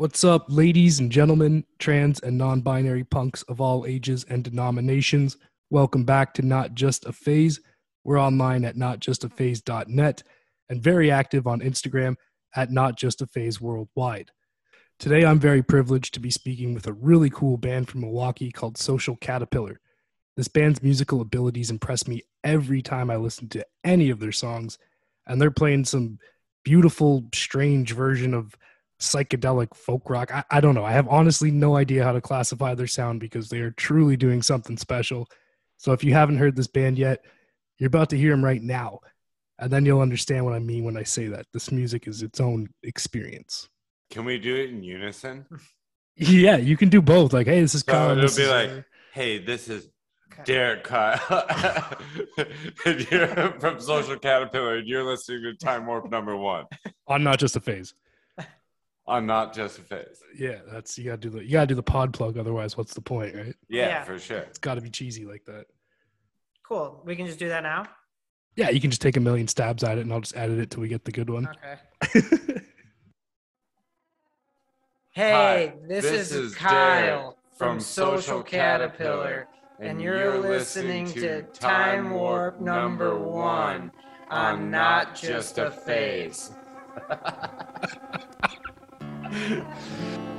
What's up, ladies and gentlemen, trans and non binary punks of all ages and denominations? Welcome back to Not Just a Phase. We're online at notjustaphase.net and very active on Instagram at Not Just a Phase Worldwide. Today, I'm very privileged to be speaking with a really cool band from Milwaukee called Social Caterpillar. This band's musical abilities impress me every time I listen to any of their songs, and they're playing some beautiful, strange version of psychedelic folk rock. I, I don't know. I have honestly no idea how to classify their sound because they are truly doing something special. So if you haven't heard this band yet, you're about to hear them right now. And then you'll understand what I mean when I say that. This music is its own experience. Can we do it in unison? Yeah, you can do both. Like, hey, this is So Kyle. it'll be is- like, hey, this is Derek Kyle. and you're from Social Caterpillar, and you're listening to Time Warp number one on not just a phase. On Not Just a Phase. Yeah, that's you gotta do the you gotta do the pod plug, otherwise what's the point, right? Yeah, Yeah. for sure. It's gotta be cheesy like that. Cool. We can just do that now. Yeah, you can just take a million stabs at it and I'll just edit it till we get the good one. Okay. Hey, Hi, this, this is, is Kyle Derek from from Social Social Caterpillar, and you're listening to Time Warp number one I'm Not Just a Phase. Yeah.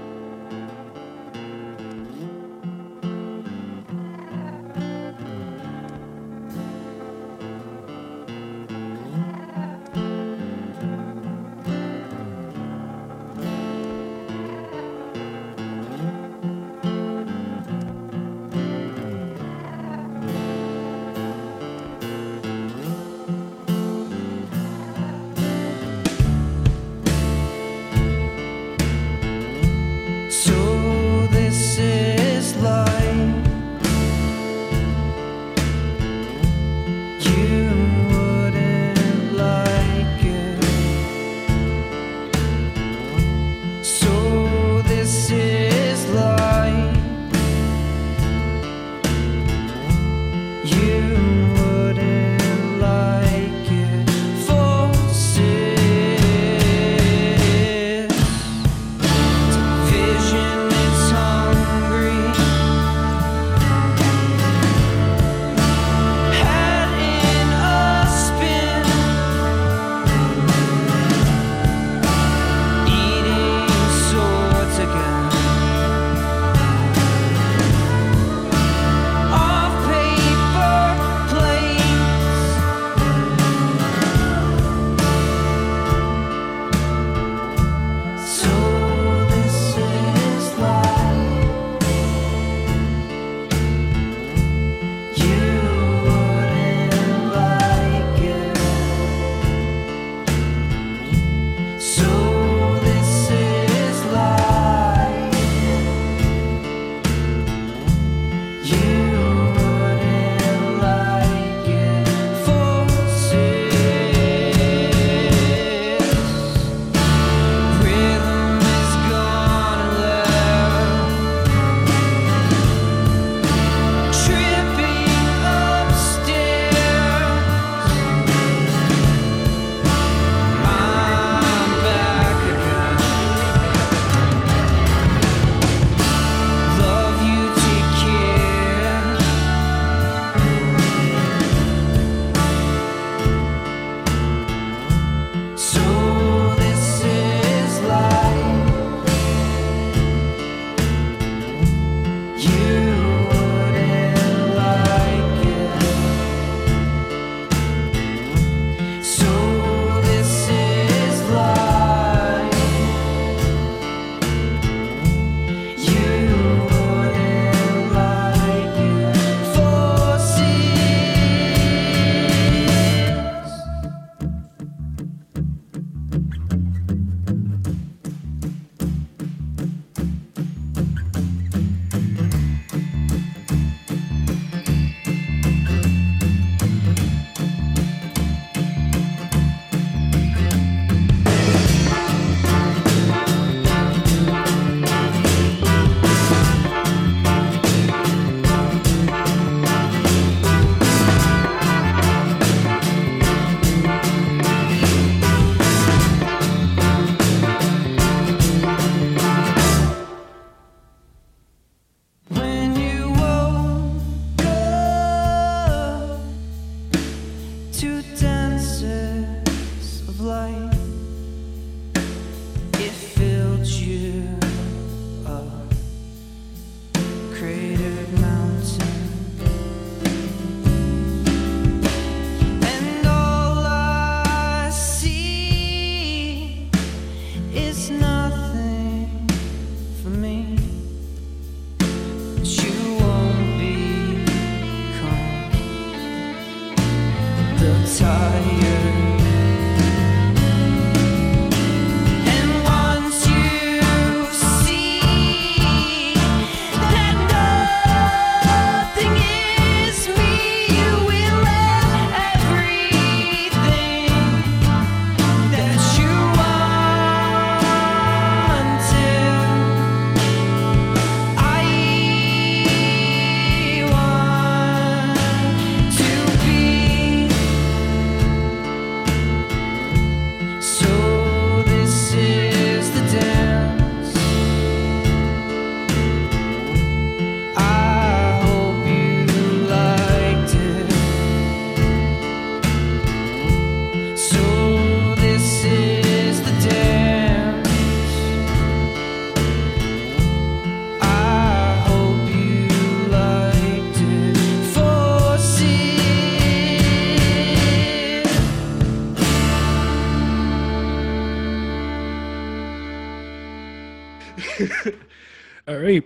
All right.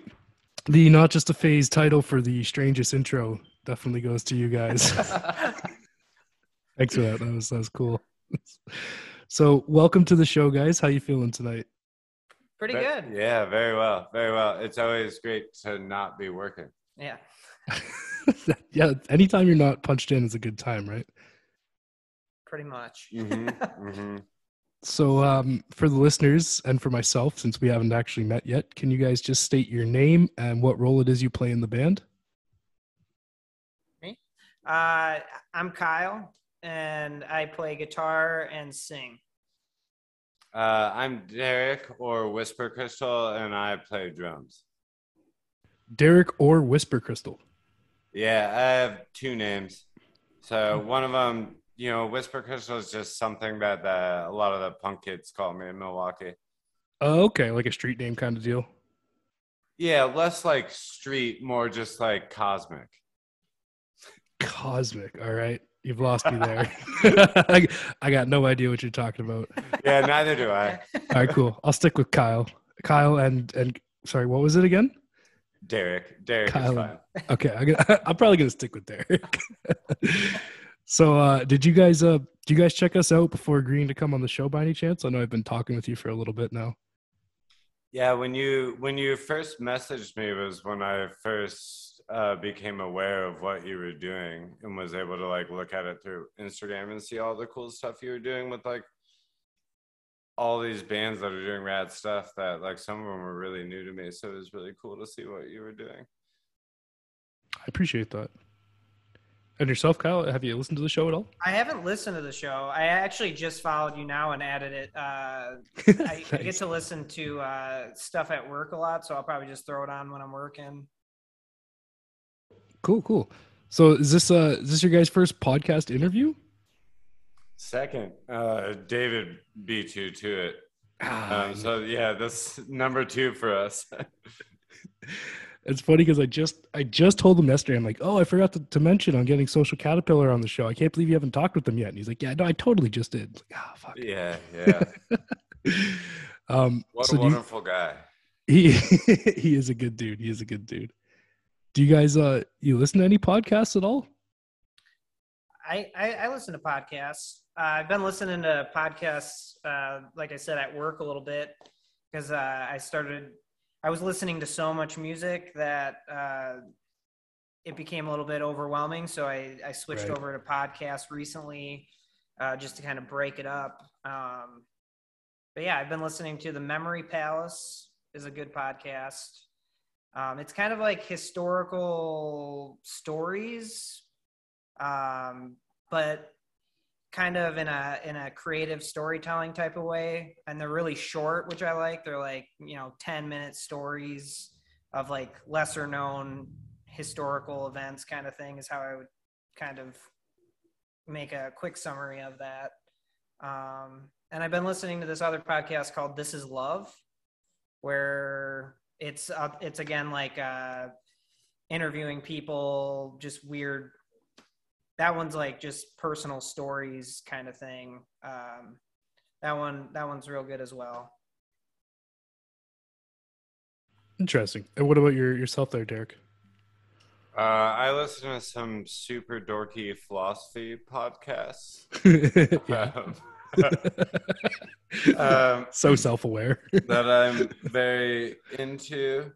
The not just a phase title for the strangest intro definitely goes to you guys. Thanks for that. That was that was cool. So, welcome to the show, guys. How you feeling tonight? Pretty Ve- good. Yeah, very well, very well. It's always great to not be working. Yeah. yeah, anytime you're not punched in is a good time, right? Pretty much. hmm hmm So, um, for the listeners and for myself, since we haven't actually met yet, can you guys just state your name and what role it is you play in the band? Uh, I'm Kyle, and I play guitar and sing. Uh, I'm Derek or Whisper Crystal, and I play drums. Derek or Whisper Crystal? Yeah, I have two names. So one of them, you know, Whisper Crystal is just something that the, a lot of the punk kids call me in Milwaukee. Oh, okay, like a street name kind of deal. Yeah, less like street, more just like cosmic. Cosmic. All right, you've lost me there. I, I got no idea what you're talking about. Yeah, neither do I. All right, cool. I'll stick with Kyle. Kyle and and sorry, what was it again? Derek. Derek Kyle. is fine. Okay, I'm, gonna, I'm probably gonna stick with Derek. So, uh, did you guys uh, do you guys check us out before agreeing to come on the show by any chance? I know I've been talking with you for a little bit now. Yeah, when you when you first messaged me was when I first uh, became aware of what you were doing and was able to like look at it through Instagram and see all the cool stuff you were doing with like all these bands that are doing rad stuff that like some of them were really new to me. So it was really cool to see what you were doing. I appreciate that. And yourself, Kyle, have you listened to the show at all? I haven't listened to the show. I actually just followed you now and added it. Uh, I, I get to listen to uh, stuff at work a lot, so I'll probably just throw it on when I'm working. Cool, cool. So, is this uh, is this your guys' first podcast interview? Second, uh, David beat you to it. Ah, Um, so yeah, that's number two for us. It's funny because I just I just told him yesterday. I'm like, oh, I forgot to, to mention I'm getting Social Caterpillar on the show. I can't believe you haven't talked with them yet. And he's like, yeah, no, I totally just did. It's like, ah, fuck. yeah, yeah. um, What so a do you- wonderful guy. he he is a good dude. He is a good dude. Do you guys uh you listen to any podcasts at all? I, I, I listen to podcasts. Uh, I've been listening to podcasts, uh, like I said, at work a little bit because uh, I started. I was listening to so much music that uh, it became a little bit overwhelming. So I, I switched Right. over to podcasts recently, uh, just to kind of break it up. Um, but yeah, I've been listening to the Memory Palace is a good podcast. Um, it's kind of like historical stories um, but kind of in a in a creative storytelling type of way and they're really short which i like. They're like you know 10 minute stories of like lesser known historical events kind of thing is how i would kind of make a quick summary of that. Um, and i've been listening to this other podcast called this is love where it's uh, it's again like uh, interviewing people just weird that one's like just personal stories kind of thing. Um, that one, that one's real good as well. Interesting. And what about your yourself there, Derek? Uh, I listen to some super dorky philosophy podcasts. Um, um, so self-aware. that I'm very into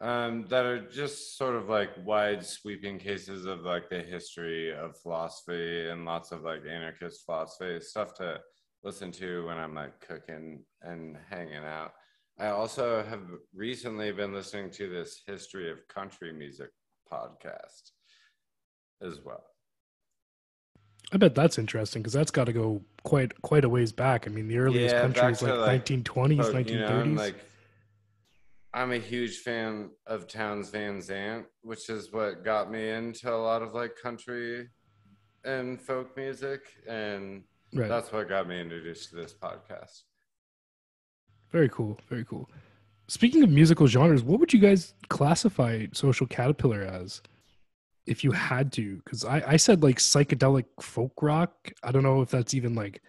um, that are just sort of like wide sweeping cases of like the history of philosophy and lots of like anarchist philosophy stuff to listen to when I'm like cooking and hanging out. I also have recently been listening to this history of country music podcast as well. I bet that's interesting because that's got to go quite quite a ways back. I mean, the earliest Yeah, country is like, like, 1920s, But, 1930s. you know, like I'm a huge fan of Townes Van Zandt, which is what got me into a lot of like country and folk music, and right. that's what got me introduced to this podcast. Very cool. Very cool. Speaking of musical genres, what would you guys classify Social Caterpillar as if you had to? Because I, I said like psychedelic folk rock. I don't know if that's even like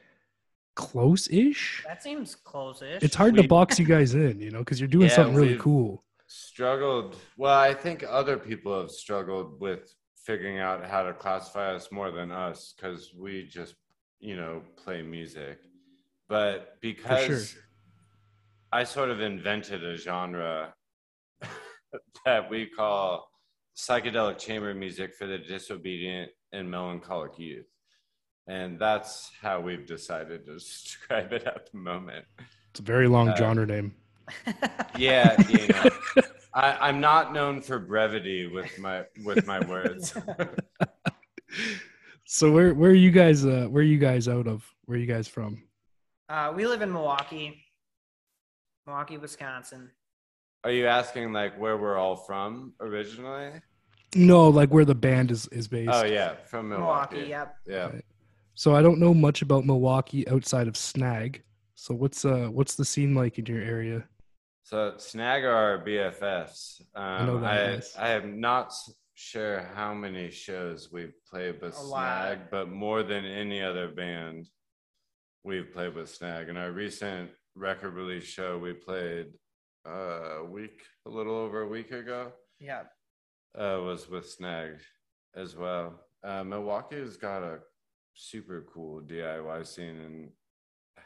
close ish. That seems close-ish. It's hard to box you guys in, you know, because you're doing Yeah, something really cool. Struggled. Well, I think other people have struggled with figuring out how to classify us more than us because we just, you know, play music. But because I sort of invented a genre that we call psychedelic chamber music for the disobedient and melancholic youth. And that's how we've decided to describe it at the moment. It's a very long Uh, genre name. Yeah, you know, I, I'm not known for brevity with my with my words. So where where are you guys uh where are you guys out of? Where are you guys from? uh, we live in Milwaukee, Milwaukee, Wisconsin. Are you asking like where we're all from originally? No, like where the band is is based. Oh yeah, from Milwaukee, Milwaukee. yep. Yeah. So I don't know much about Milwaukee outside of Snag. So what's uh what's the scene like in your area? So Snag are BFFs. Um, know that, I, yes. I am not sure how many shows we've played with A lot. Snag, but more than any other band, we've played with Snag. And our recent record release show, we played uh, a week, a little over a week ago, Yeah. uh, was with Snag as well. Uh, Milwaukee's got a super cool DIY scene and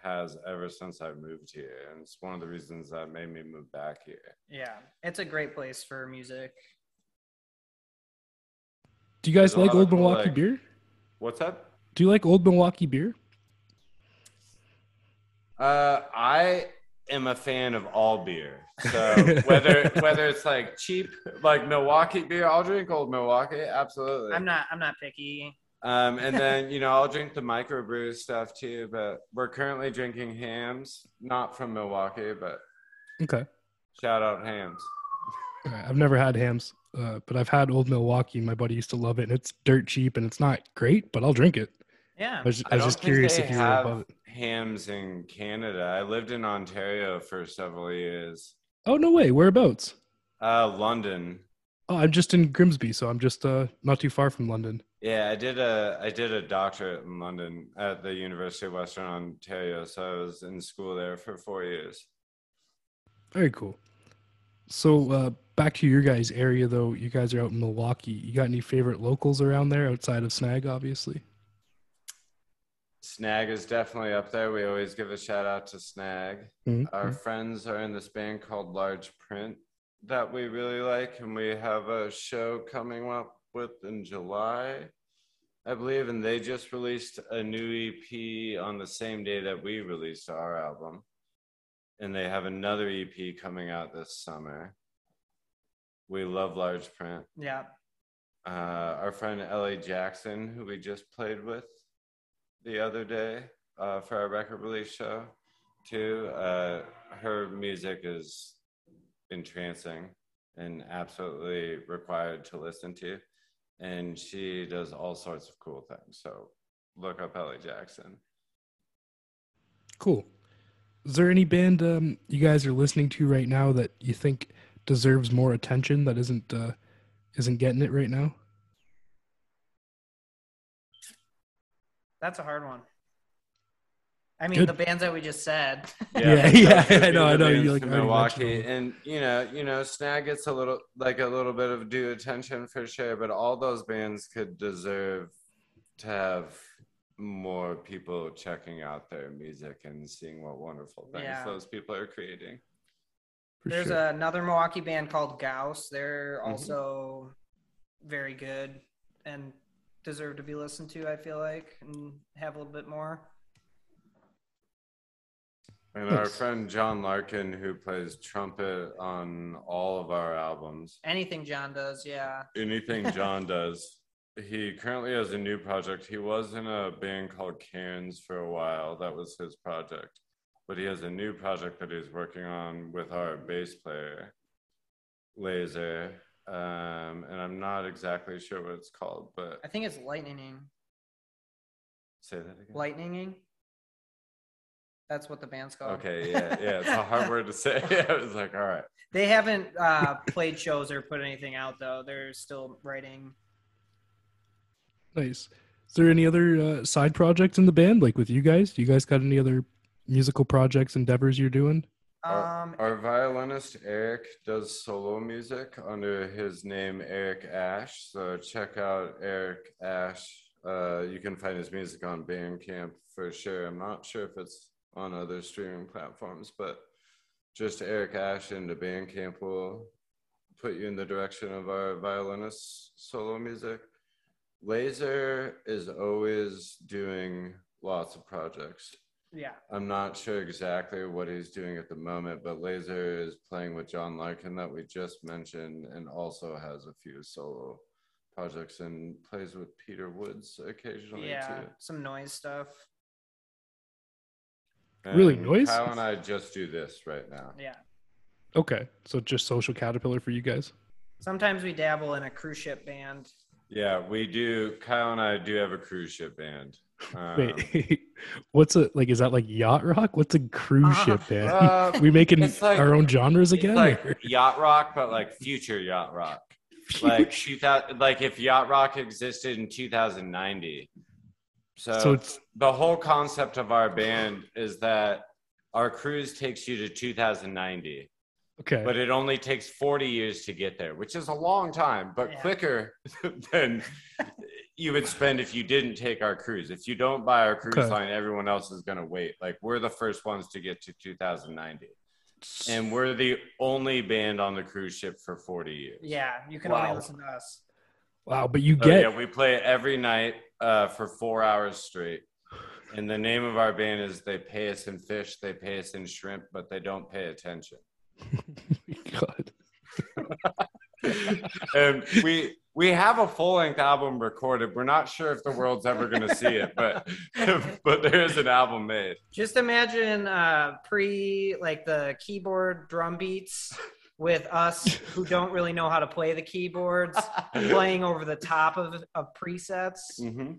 has ever since I moved here. And it's one of the reasons that made me move back here. Yeah. It's a great place for music. Do you guys There's like Old Milwaukee like- beer? What's up? Do you like Old Milwaukee beer? Uh, I am a fan of all beer. So whether whether it's like cheap, like Milwaukee beer, I'll drink old Milwaukee. Absolutely. I'm not. I'm not picky. Um, and then you know I'll drink the microbrew stuff too. But we're currently drinking Hamm's, not from Milwaukee, but Okay. shout out Hamm's. All right, I've never had Hamm's, uh, but I've had Old Milwaukee. My buddy used to love it, and it's dirt cheap, and it's not great, but I'll drink it. Yeah. I was, I I was don't just curious if you were have above it. Hamm's in Canada. I lived in Ontario for several years. Oh no way! Whereabouts? Uh, London. Oh, I'm just in Grimsby, so I'm just uh, not too far from London. Yeah, I did a I did a doctorate in London at the University of Western Ontario. So I was in school there for four years. Very cool. So uh, back to your guys' area, though. You guys are out in Milwaukee. You got any favorite locals around there outside of Snag, obviously? Snag is definitely up there. We always give a shout out to Snag. Mhm. Our friends are in this band called Large Print that we really like, and we have a show coming up with in July, I believe. And they just released a new EP on the same day that we released our album. And they have another EP coming out this summer. We love Large Print. Yeah. Uh, our friend Ellie Jackson, who we just played with the other day uh, for our record release show, too. Uh, her music is entrancing and absolutely required to listen to. And she does all sorts of cool things. So look up Ellie Jackson. Cool. Is there any band um, you guys are listening to right now that you think deserves more attention that isn't uh, isn't getting it right now? That's a hard one. I mean, Good. the bands that we just said. Yeah, that yeah, could I know, I know, you, like, Milwaukee, and you know, you know, Snag gets a little like a little bit of due attention for sure, but all those bands could deserve to have more people checking out their music and seeing what wonderful things Yeah. those people are creating. For There's sure. another Milwaukee band called Gauss. They're Mhm. also very good and deserve to be listened to. I feel like and have a little bit more. And our friend John Larkin, who plays trumpet on all of our albums, Anything John does, yeah. anything John does. He currently has a new project. He was in a band called Cairns for a while. That was his project. But he has a new project that he's working on with our bass player, Laser. Um, and I'm not exactly sure what it's called, but I think it's lightninging. say that again. Lightninging. That's what the band's called. Okay, yeah, yeah. It's a hard word to say. I was like, all right. They haven't uh, played shows or put anything out though. They're still writing. Nice. Is there any other uh, side projects in the band, like with you guys? Do you guys got any other musical projects, endeavors you're doing? Our, Um, our violinist Eric does solo music under his name Eric Ash. So check out Eric Ash. Uh, you can find his music on Bandcamp for sure. I'm not sure if it's on other streaming platforms, but just Eric Ash into Bandcamp will put you in the direction of our violinist solo music. Laser is always doing lots of projects. yeah. I'm not sure exactly what he's doing at the moment, but Laser is playing with John Larkin that we just mentioned and also has a few solo projects and plays with Peter Woods occasionally Yeah. too. Some noise stuff. Really, And noise? Kyle and I just do this right now. Yeah. Okay, so just Social Caterpillar for you guys. Sometimes we dabble in a cruise ship band. Yeah, we do. Kyle and I do have a cruise ship band. Um, Wait, what's a like? Is that like yacht rock? What's a cruise Uh, ship band? uh, we making like- our own genres it's again? like or- yacht rock, but like future yacht rock. like 2000 like if yacht rock existed in 2090 so, so it's the whole concept of our band is that our cruise takes you to 2090 okay. but it only takes 40 years to get there which is a long time but Yeah. quicker than you would spend if you didn't take our cruise if you don't buy our cruise Okay. line everyone else is going to wait like we're the first ones to get to 2090 and we're the only band on the cruise ship for 40 years Yeah, you can Wow. only listen to us. wow, but you Oh, get yeah, we play it every night uh, for four hours straight. And the name of our band is They Pay Us in Fish, They Pay Us in Shrimp, but they don't pay attention. God. And we we have a full length album recorded. We're not sure if the world's ever going to see it, but but there is an album made. Just imagine uh, pre like the keyboard drum beats with us who don't really know how to play the keyboards playing over the top of, of presets, hmm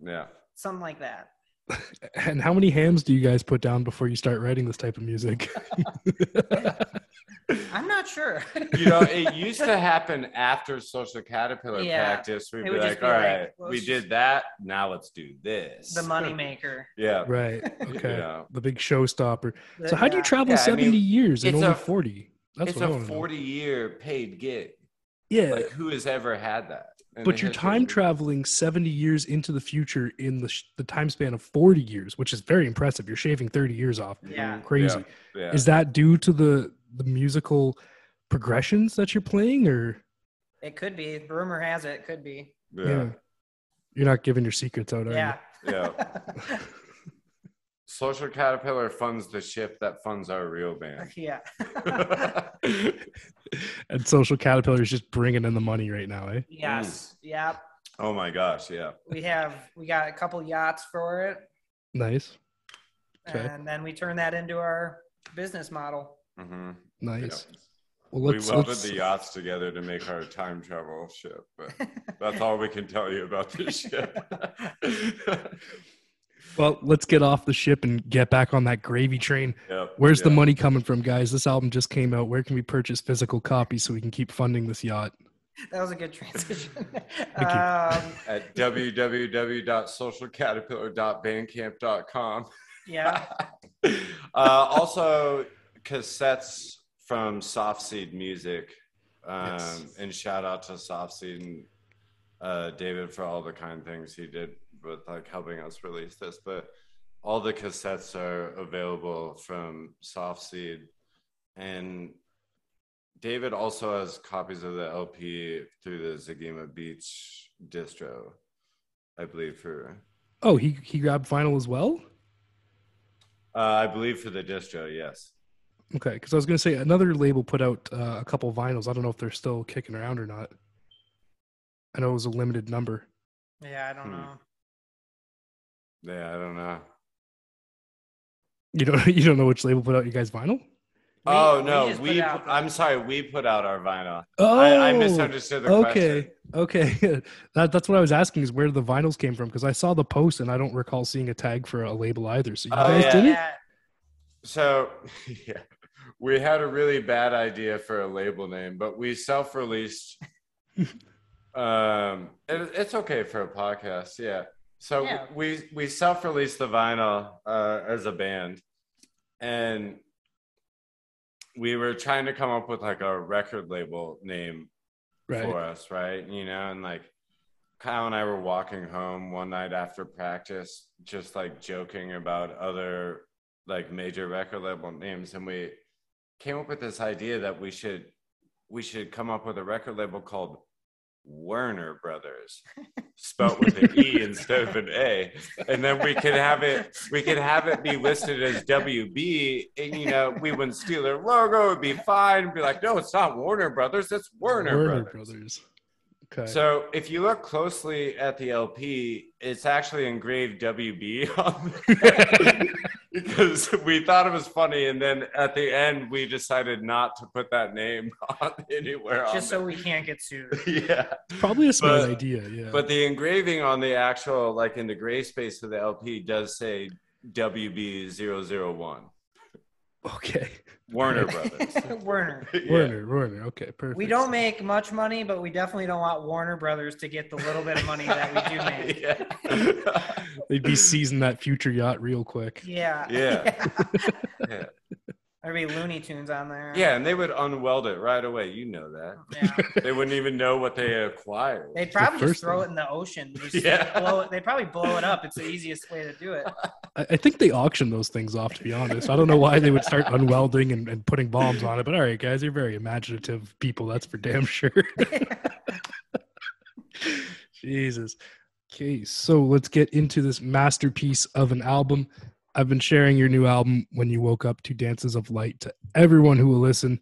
Yeah. something like that. And how many Hamm's do you guys put down before you start writing this type of music? I'm not sure. You know, it used to happen after Social Caterpillar Yeah. practice. We'd It be like, be all like, right, let's we did that. Now let's do this. the moneymaker. Yeah. right. Okay. Yeah. The big showstopper. So how do you travel Yeah, I 70 mean, years and only a- 40? That's it's a I a know. 40 year paid gig. Yeah. Like, who has ever had that? but you're time traveling 70 years into the future in the, sh- the time span of 40 years, which is very impressive. You're shaving 30 years off. Yeah. Crazy. Yeah. Is that due to the the musical progressions that you're playing or It could be. Rumor has it, it could be. yeah. You're not giving your secrets out, are Yeah. Yeah. Social Caterpillar funds the ship that funds our real band. yeah. and Social Caterpillar is just bringing in the money right now, eh? yes. Yep. oh my gosh. Yeah. We have we got a couple yachts for it. Nice. Okay. And then we turn that into our business model. Mm-hmm. Nice. Well, We let's, welded let's- the yachts together to make our time travel ship, but that's all we can tell you about this ship. Well, let's get off the ship and get back on that gravy train. Yep, Where's the money coming from, guys? This album just came out. Where can we purchase physical copies so we can keep funding this yacht? that was a good transition. you. um, At www.socialcaterpillar.bandcamp.com. Yeah. uh, also, cassettes from Soft Seed Music. Um, Yes. And shout out to Soft Seed and uh, David for all the kind things he did with like helping us release this. But all the cassettes are available from Soft Seed. And David also has copies of the LP through the Zagima Beach distro, I believe, for Oh, he he grabbed vinyl as well. uh, I believe for the distro, yes. Okay, because I was gonna say another label put out uh, a couple vinyls. I don't know if they're still kicking around or not. I know it was a limited number. Yeah, I don't Hmm. know. Yeah, I don't know. You don't you don't know which label put out you guys vinyl? We- oh no, just put we. out I'm sorry, we put out our vinyl. Oh, I, I misunderstood the okay, question. okay. that, that's what I was asking is where the vinyls came from because I saw the post and I don't recall seeing a tag for a label either. So you Oh, guys yeah. did it? Yeah. So, yeah, we had a really bad idea for a label name, but we self-released. um, it, it's okay for a podcast, yeah. So Yeah. we we self-released the vinyl uh, as a band, and we were trying to come up with like a record label name Right. for us, right? You know, and like Kyle and I were walking home one night after practice, just like joking about other like major record label names, and we came up with this idea that we should we should come up with a record label called Werner Brothers, spelt with an E instead of an A, and then we could have it we could have it be listed as WB, and you know we wouldn't steal their logo, it'd be fine. Be like, no, it's not Warner Brothers, it's Werner, Werner Brothers. Brothers. Okay. So if you look closely at the LP, it's actually engraved WB on there because we thought it was funny, and then at the end we decided not to put that name on anywhere. on Just so we can't get sued. yeah. Probably a smart but- idea. Yeah. But the engraving on the actual, like in the gray space of the LP, does say WB001 okay. Warner Brothers. Warner. Yeah. Werner. Werner. Okay. Perfect. We don't make much money, but we definitely don't want Warner Brothers to get the little bit of money that we do make. They'd be seizing that future yacht real quick. Yeah. Yeah. yeah. There'd be Looney Tunes on there. Yeah, and they would unweld it right away. You know that. Yeah. They wouldn't even know what they acquired. They'd probably just throw thing. it in the ocean. Just Yeah. blow it. They'd probably blow it up. It's the easiest way to do it. I, I think they auction those things off. To be honest, I don't know why they would start unwelding and, and putting bombs on it. But all right, guys, you're very imaginative people. That's for damn sure. Jesus. Okay, so let's get into this masterpiece of an album. I've been sharing your new album, When You Woke Up to Dances of Light, to everyone who will listen.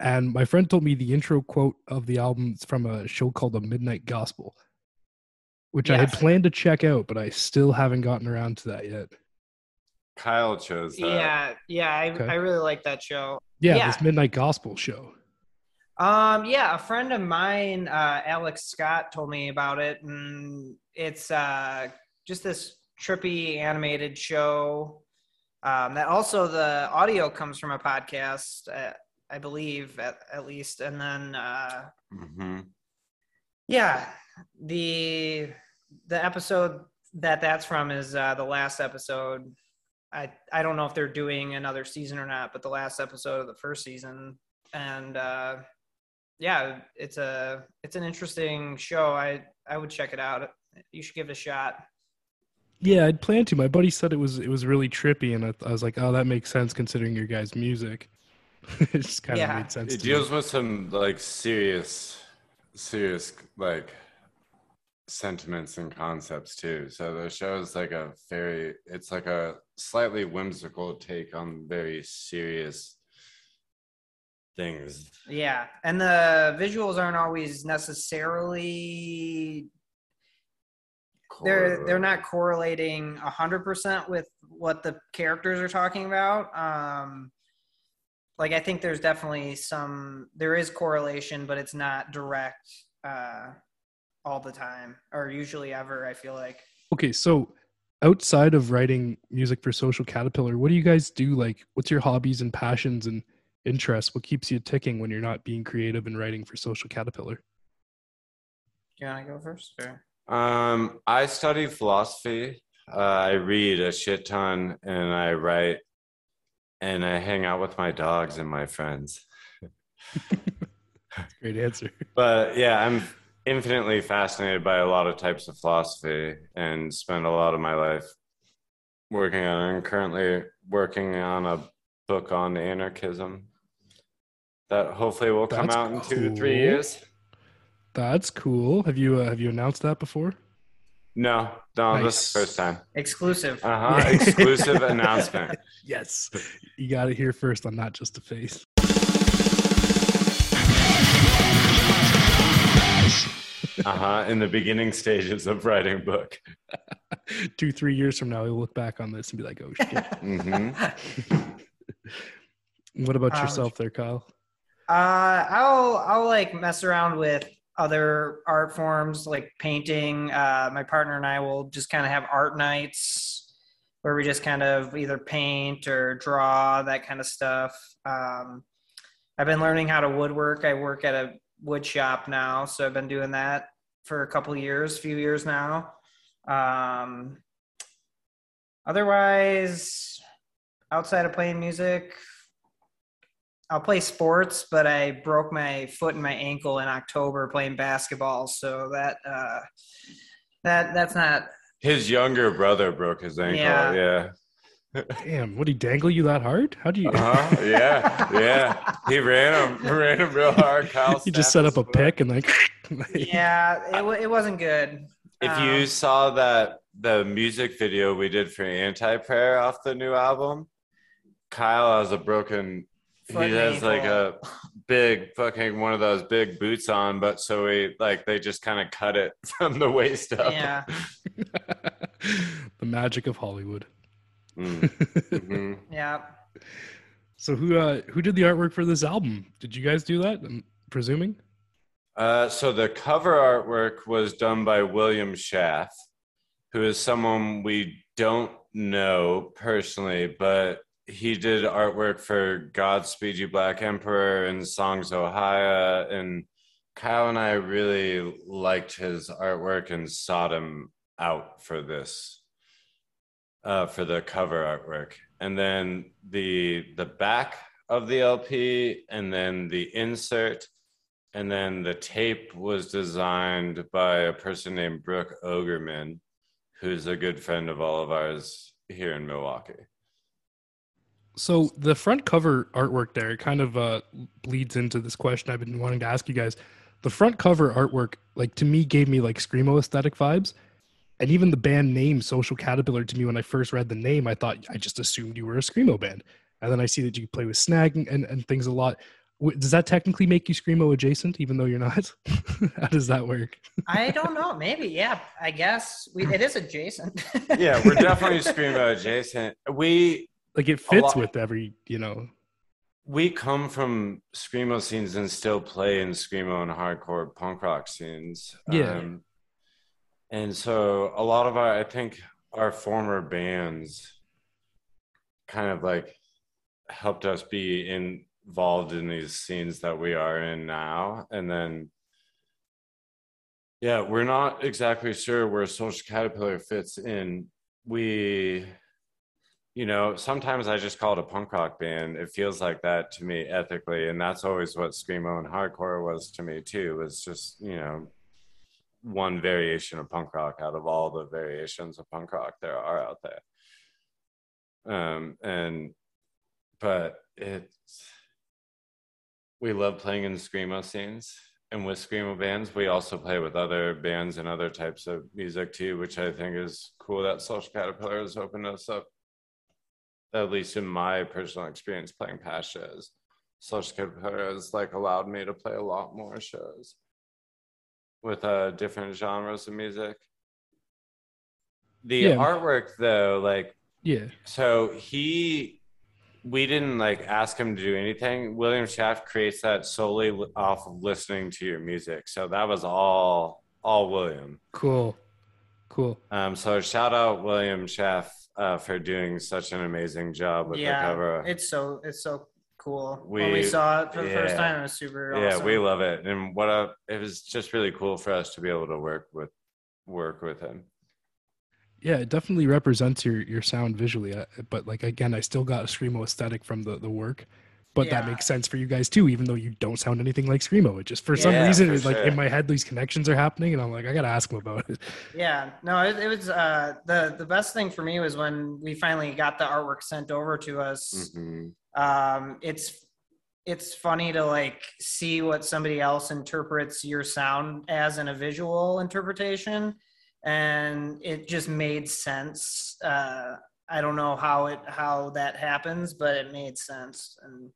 And my friend told me the intro quote of the album is from a show called The Midnight Gospel, which I had planned to check out, but I still haven't gotten around to that yet. Kyle chose that. yeah. Yeah. I, Okay. I really like that show. Yeah, Yeah. this Midnight Gospel show. Um, yeah, a friend of mine, uh, Alex Scott, told me about it, and it's uh, just this trippy animated show. Um, that also the audio comes from a podcast, uh, I believe, at, at least, and then uh, hmm yeah, the the episode that that's from is uh, the last episode. I I don't know if they're doing another season or not, but the last episode of the first season, and uh, yeah, it's a it's an interesting show. I I would check it out. You should give it a shot. Yeah, I'd planned to. My buddy said it was it was really trippy, and I, I was like, oh, that makes sense considering your guys' music. it just kind of Yeah. made sense. It to deals with some like serious, serious like sentiments and concepts too. So the show is like a very, it's like a slightly whimsical take on very serious things. Yeah, and the visuals aren't always necessarily they're they're not correlating a hundred percent with what the characters are talking about. Um, like I think there's definitely some there is correlation, but it's not direct uh, all the time or usually ever. I feel like. Okay, so outside of writing music for Social Caterpillar, what do you guys do? Like, what's your hobbies and passions and interests? What keeps you ticking when you're not being creative and writing for Social Caterpillar? Do you want to go first? Or? Um, I study philosophy Uh, I read a shit ton and I write and I hang out with my dogs and my friends. Great answer. But yeah, I'm infinitely fascinated by a lot of types of philosophy and spend a lot of my life working on and currently working on a book on anarchism that hopefully will come That's out in two to three years. That's cool. Have you uh, have you announced that before? No, no, this is the first time. Exclusive. Uh huh. Exclusive announcement. Yes. You got it here first on not just a phase. Uh huh. In the beginning stages of writing a book. Two, three years from now, we'll look back on this and be like, "Oh shit." mm-hmm. what about Um, yourself, there, Kyle? Uh, I'll I'll like mess around with other art forms like painting. Uh, my partner and I will just kind of have art nights where we just kind of either paint or draw that kind of stuff. Um, I've been learning how to woodwork. I work at a wood shop now, so I've been doing that for a couple years, few years now. Um, otherwise, outside of playing music, I'll play sports, but I broke my foot and my ankle in October playing basketball, so that uh, that that's not. His younger brother broke his ankle. Yeah. Yeah. Damn, would he dangle you that hard? How do you? Uh-huh. Yeah. Yeah. He ran him, ran him real hard. Kyle you just set up a pick and like. Yeah, it wa- it wasn't good. If Um, you saw that the music video we did for Anti Prayer off the new album, Kyle has a broken. Foot he and has like a big fucking one of those big boots on, but so we like they just kind of cut it from the waist up. Yeah. the magic of Hollywood. Mm, mhm. yeah, So who uh who did the artwork for this album? Did you guys do that? I'm presuming. Uh, so the cover artwork was done by William Schaff, who is someone we don't know personally, but he did artwork for Godspeed You Black Emperor and Songs: Ohia. And Kyle and I really liked his artwork and sought him out for this, uh, for the cover artwork. And then the the back of the LP, and then the insert and then the tape was designed by a person named Brooke Ogerman, who's a good friend of all of ours here in Milwaukee. So the front cover artwork there kind of uh, bleeds into this question I've been wanting to ask you guys. The front cover artwork, like to me, gave me like screamo aesthetic vibes, and even the band name Social Caterpillar to me when I first read the name, I thought I just assumed you were a screamo band, and then I see that you play with snag and, and, and things a lot. Does that technically make you screamo adjacent, even though you're not? How does that work? I don't know. Maybe. Yeah, I guess we, it is adjacent. Yeah, we're definitely screamo adjacent. We Like it fits with every, you know. we come from screamo scenes and still play in screamo and hardcore punk rock scenes. Yeah. Um, and so a lot of our, I think, our former bands kind of like helped us be involved in these scenes that we are in now. And then, yeah, we're not exactly sure where Social Caterpillar fits in. We you know, sometimes I just call it a punk rock band. It feels like that to me ethically, and that's always what screamo and hardcore was to me too. Was just you know one variation of punk rock out of all the variations of punk rock there are out there. Um, and but it's we love playing in screamo scenes, and with screamo bands, we also play with other bands and other types of music too, which I think is cool. That Social Caterpillar has opened us up at least in my personal experience playing past shows, Social Caterpillar has like allowed me to play a lot more shows with uh, different genres of music. The Yeah. artwork, though, like Yeah. so he, we didn't like ask him to do anything. William Schaff creates that solely off of listening to your music, so that was all all William. Cool. Cool. Um, so shout out William Schaff uh, for doing such an amazing job with the yeah, cover. it's so it's so cool. when we We- saw it for the first time, it was super. yeah, awesome. we love it, and what a it was just really cool for us to be able to work with work with him. Yeah, it definitely represents your your sound visually. uh, But like again, I still got a screamo aesthetic from the the work. But that makes sense for you guys too, even though you don't sound anything like screamo. It just for some Yeah, reason, for it's like sure. in my head these connections are happening, and I'm like, I gotta ask him about it. Yeah, no, it, it was uh, the the best thing for me was when we finally got the artwork sent over to us. Mhm. Um, it's it's funny to like see what somebody else interprets your sound as in a visual interpretation, and it just made sense. Uh, I don't know how it how that happens, but it made sense, and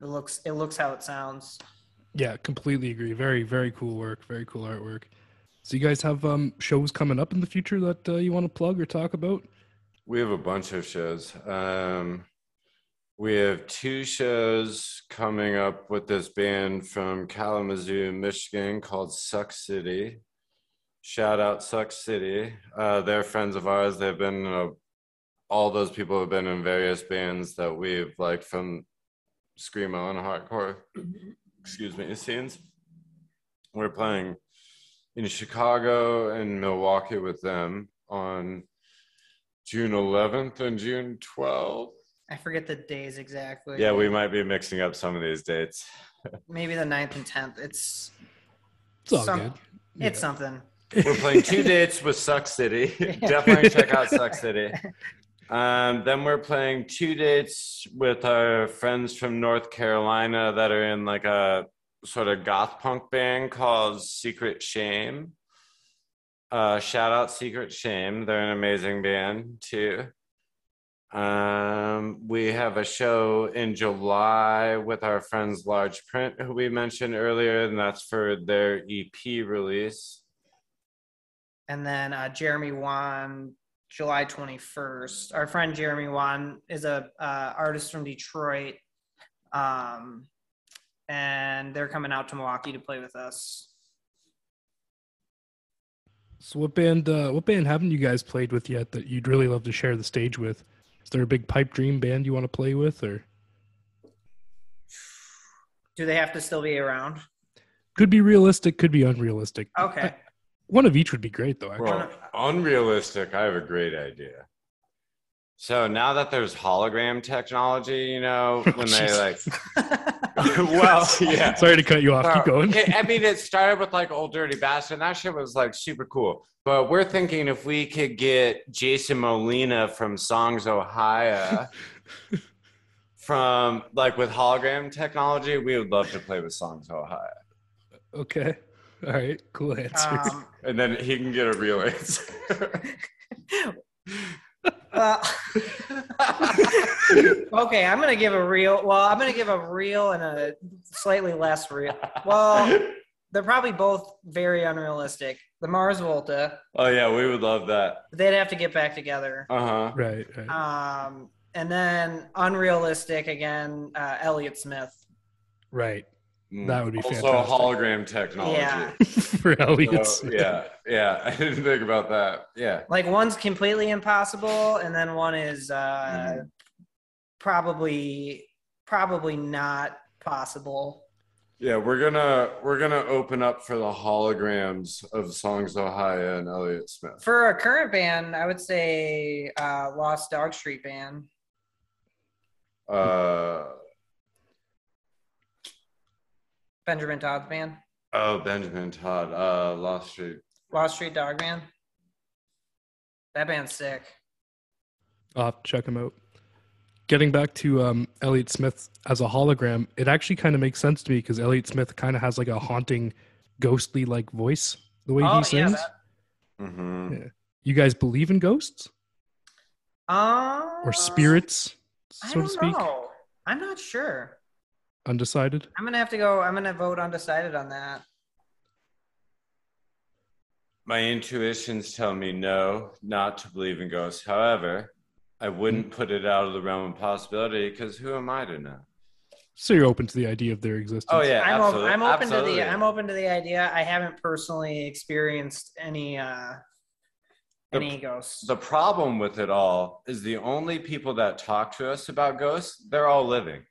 it looks it looks how it sounds. Yeah, completely agree. Very very cool work. Very cool artwork. So you guys have um shows coming up in the future that uh, you want to plug or talk about? We have a bunch of shows. Um, we have two shows coming up with this band from Kalamazoo, Michigan called Suck City. Shout out Suck City. Uh, they're friends of ours. They've been, uh, all those people have been in various bands that we've liked from Screamo and hardcore, mm-hmm. excuse me, scenes. We're playing in Chicago and Milwaukee with them on June 11th and June 12th. I forget the days exactly. Yeah, we might be mixing up some of these dates. maybe the 9th and tenth. It's It's all Some- good. it's something. We're playing two dates with Suck City. Definitely check out Suck City. Um, then we're playing two dates with our friends from North Carolina that are in like a sort of goth punk band called Secret Shame. Uh, shout out Secret Shame. They're an amazing band too. Um, we have a show in July with our friends Large Print, who we mentioned earlier, and that's for their EP release. And then uh, Jeremy Wan, July 21st. Our friend Jeremy Wan is a uh, artist from Detroit, um, and they're coming out to Milwaukee to play with us. So what band uh what band haven't you guys played with yet that you'd really love to share the stage with? Is there a big pipe dream band you want to play with or Do they have to still be around? could be realistic, could be unrealistic. Okay. One of each would be great though, actually. Well, unrealistic. I have a great idea. So now that there's hologram technology, you know, oh, when they like, well, yeah. Sorry to cut you off. Keep going. it- I mean, it started with like Ol' Dirty Bastard. And that shit was like super cool. But we're thinking if we could get Jason Molina from Songs: Ohia from like with hologram technology, we would love to play with Songs: Ohia. Okay. All right. Cool answer. um, And then he can get a real answer. well, okay, I'm gonna give a real. Well, I'm gonna give a real and a slightly less real. Well, they're probably both very unrealistic. The Mars Volta, oh yeah, we would love that. they'd have to get back together. Uh huh. right, right. Um, and then unrealistic again, uh, Elliott Smith. right. That would be also fantastic. hologram technology. Yeah. For Elliott. So, yeah, yeah. I didn't think about that. Yeah. Like one's completely impossible, and then one is uh, Mhm. probably probably not possible. Yeah, we're gonna we're gonna open up for the holograms of Songs: Ohia and Elliott Smith. For a current band, I would say uh, Lost Dog Street Band. Uh Benjamin Todd's band. oh, Benjamin Todd, uh Lost Street. Lost Street Dog Band. That band's sick. I'll have to check him out. Getting back to um, Elliott Smith as a hologram, it actually kind of makes sense to me because Elliott Smith kind of has like a haunting, ghostly like voice the way Oh, he yeah, sings. that- Mm-hmm. Yeah. You guys believe in ghosts Uh, or spirits, I so don't to speak? know. I'm not sure. Undecided. I'm gonna have to go. I'm gonna vote undecided on that. My intuitions tell me no, not to believe in ghosts. However, I wouldn't put it out of the realm of possibility because who am I to know? So you're open to the idea of their existence. Oh yeah, I'm, op- absolutely. I'm open absolutely. to the. I'm open to the idea. I haven't personally experienced any uh The- any ghosts. The problem with it all is the only people that talk to us about ghosts, they're all living.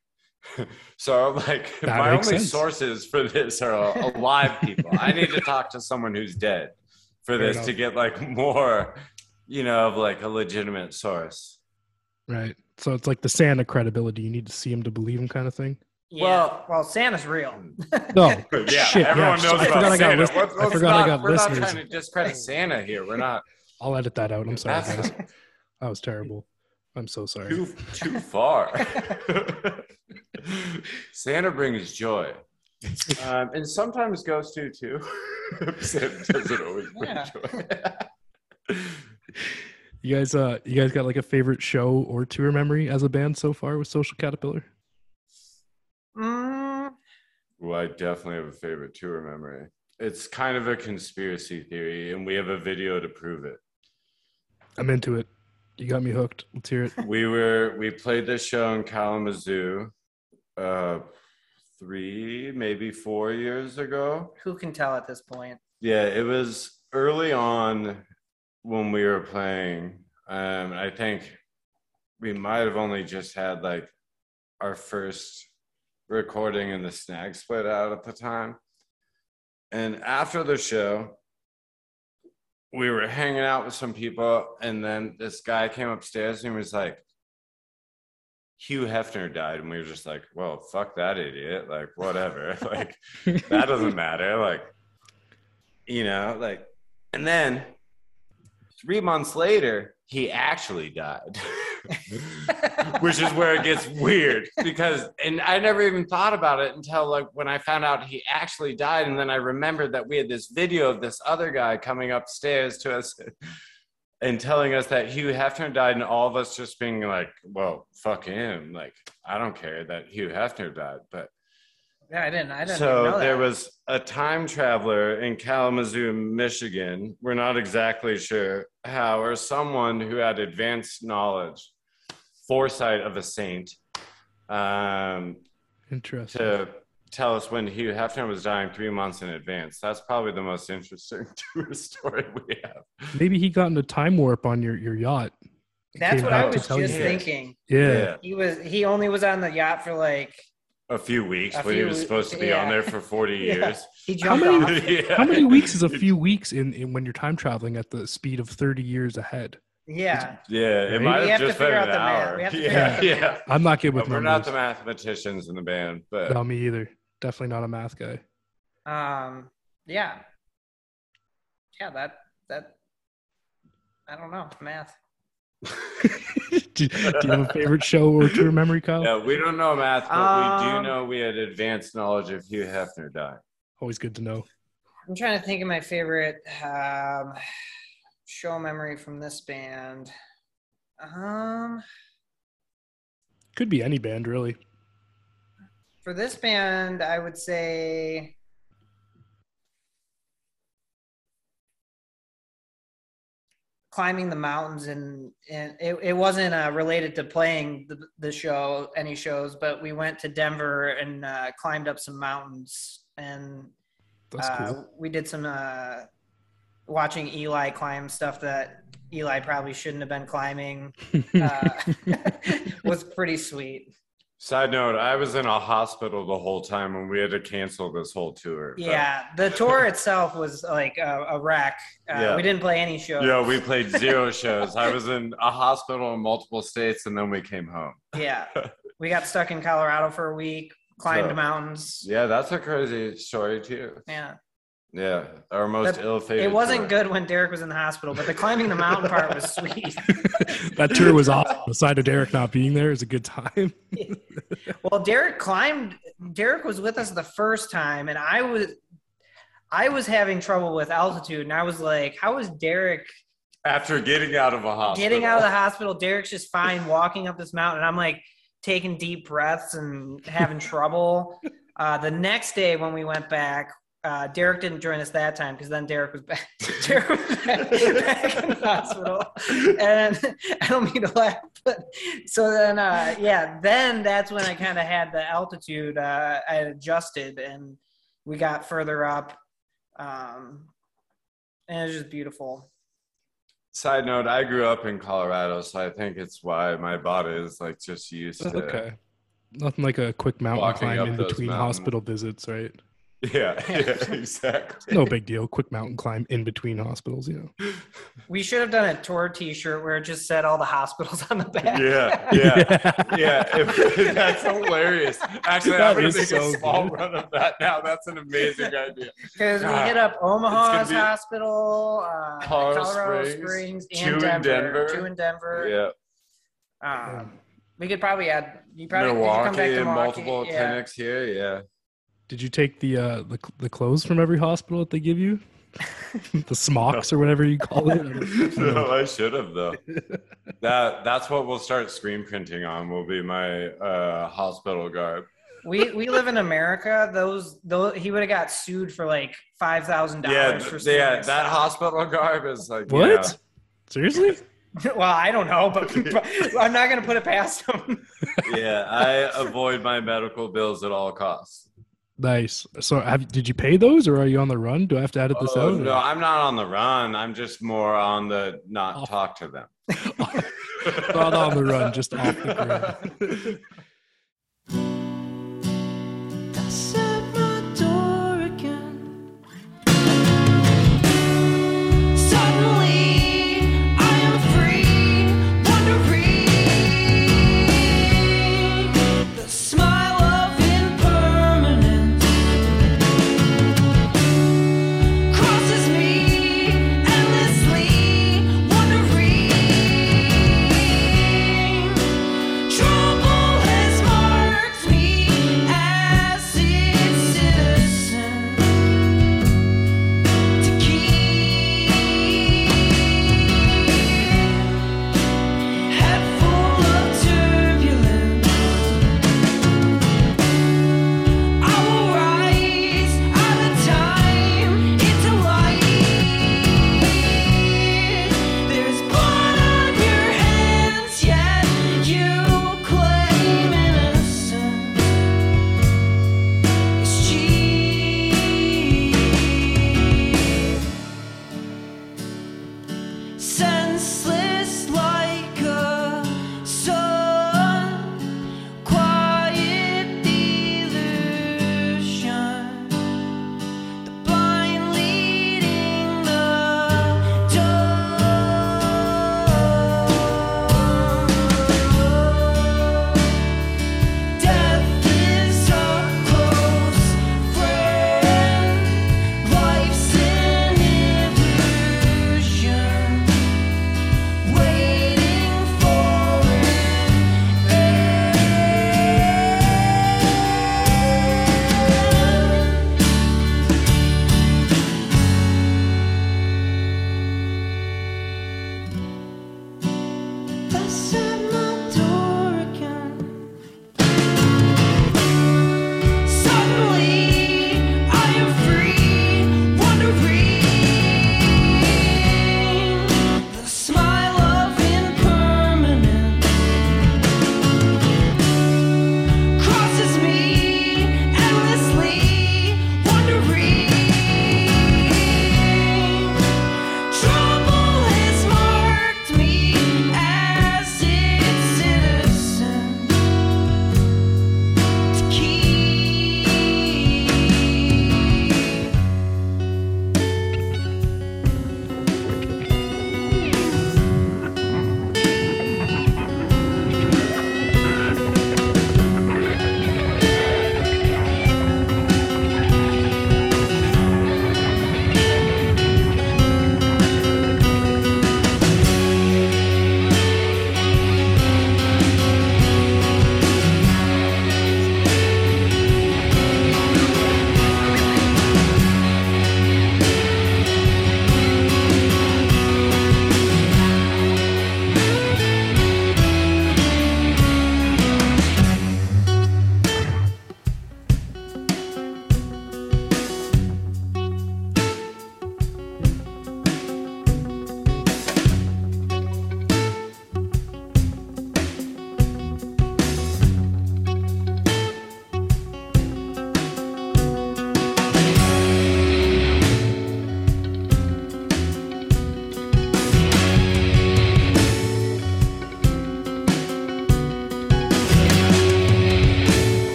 so like That my only sense. sources for this are alive people. I need to talk to someone who's dead for Fair this enough. to get like more you know, of like a legitimate source. Right. So it's like the Santa credibility. You need to see him to believe him, kind of thing. Yeah. Well- Well, Santa's real. No. Yeah, Shit, everyone yeah. knows I about forgot I got Santa. list- Let's- I let's forgot I got we're listeners. not trying to discredit Santa here. We're not I'll edit that out. I'm sorry, guys. That was terrible. I'm so sorry. too too far. Santa brings joy, um, and sometimes ghosts do too. Santa doesn't always bring Yeah. joy. You guys, uh, you guys got like a favorite show or tour memory as a band so far with Social Caterpillar? Mm, well, I definitely have a favorite tour memory. It's kind of a conspiracy theory, and we have a video to prove it. I'm into it. You got me hooked. Let's hear it. we were we played this show in Kalamazoo uh three maybe four years ago who can tell at this point? yeah it was early on when we were playing um i think we might have only just had like our first recording in the snag split out at the time and after the show we were hanging out with some people and then this guy came upstairs and was like Hugh Hefner died, and we were just like, well, fuck that idiot. Like, whatever. like, that doesn't matter. Like, you know, like, and then three months later, he actually died, which is where it gets weird because, and I never even thought about it until like when I found out he actually died. And then I remembered that we had this video of this other guy coming upstairs to us and telling us that Hugh Hefner died, and all of us just being like, well, fuck him. Like, I don't care that Hugh Hefner died. But Yeah, I didn't. I didn't so know that. So there was a time traveler in Kalamazoo, Michigan. We're not exactly sure how, or someone who had advanced knowledge, foresight of a saint, um, Interesting. to tell us when Hugh Hefner was dying three months in advance. That's probably the most interesting tour story we have. Maybe he got in a time warp on your, your yacht. That's what I was just you. thinking. Yeah. He was. He only was on the yacht for like. A few weeks A when he was supposed to be yeah. on there for 40 Yeah. years. He How many- Yeah. How many weeks is a few weeks in, in when you're time traveling at the speed of 30 years ahead? Yeah. Yeah, it Right? might have have just been an out the hour. We have to figure yeah, yeah. I'm not good with But we're not the mathematicians in the band, but No, me either. Definitely not a math guy. Um. Yeah. Yeah. That. That. I don't know math. do, do you have a favorite show or tour memory, Kyle? yeah, we don't know math, but we do Um, know we had advanced knowledge of Hugh Hefner dying. Always good to know. I'm trying to think of my favorite um, show memory from this band. Um, Could be any band, really. for this band, I would say climbing the mountains and, and it, it wasn't uh, related to playing the, the show any shows but we went to denver and uh, climbed up some mountains and uh, cool. we did some uh, watching eli climb stuff that eli probably shouldn't have been climbing uh, was pretty sweet Side note, I was in a hospital the whole time when we had to cancel this whole tour. but- yeah the tour itself was like a, a wreck uh, Yeah. we didn't play any shows Yeah, we played zero shows. I was in a hospital in multiple states and then we came home. Yeah. We got stuck in Colorado for a week, climbed So- mountains. Yeah, that's a crazy story too. Yeah. Yeah, our most That- ill-fated. It wasn't tour. good when Derek was in the hospital, but the climbing the mountain part was sweet. that tour was awesome. Aside of Derek not being there, is a good time. well, Derek climbed Derek was with us the first time and I was I was having trouble with altitude and I was like, how is Derek After getting out of a hospital. getting out of the hospital? Derek's just fine walking up this mountain. And I'm like taking deep breaths and having trouble. Uh, the next day when we went back, uh, Derek didn't join us that time because then Derek was back. Derek was back, back in the hospital, and I don't mean to laugh, but so then, uh, yeah, then that's when I kind of had the altitude. Uh, I adjusted, and we got further up, um, and it was just beautiful. Side note, I grew up in Colorado, so I think it's why my body is like just used That's to okay. Nothing like a quick mountain climb in between mountains. hospital visits, right? Yeah, yeah, exactly. No big deal. Quick mountain climb in between hospitals, you know. We should have done a tour T-shirt where it just said all the hospitals on the back. Yeah, yeah, yeah. If- that's hilarious. Actually, That I'm gonna make so a small good. run of that now. That's an amazing idea. Because we hit up Omaha's hospital, uh, Colorado Colorado, Springs, Springs, two and in Denver, Denver. Two in Denver. Yeah, Um, we could probably add. You probably did you come Milwaukee back to and Milwaukee? multiple yeah. clinics here. Yeah. Did you take the uh the, the clothes from every hospital that they give you? the smocks or whatever you call it. I don't- I don't know. no, I should have though. That that's what we'll start screen printing on. Will be my uh, hospital garb. We we live in America. Those those he would have got sued for like five thousand Yeah, dollars for yeah. That stuff. hospital garb is like What? yeah. Seriously? well, I don't know, but I'm not gonna put it past him. yeah, I avoid my medical bills at all costs. Nice. So, have did you pay those, or are you on the run? Do I have to edit this Oh, out? no, I'm not on the run. I'm just more on the not Oh. talk to them. Not on the run, just off the grid.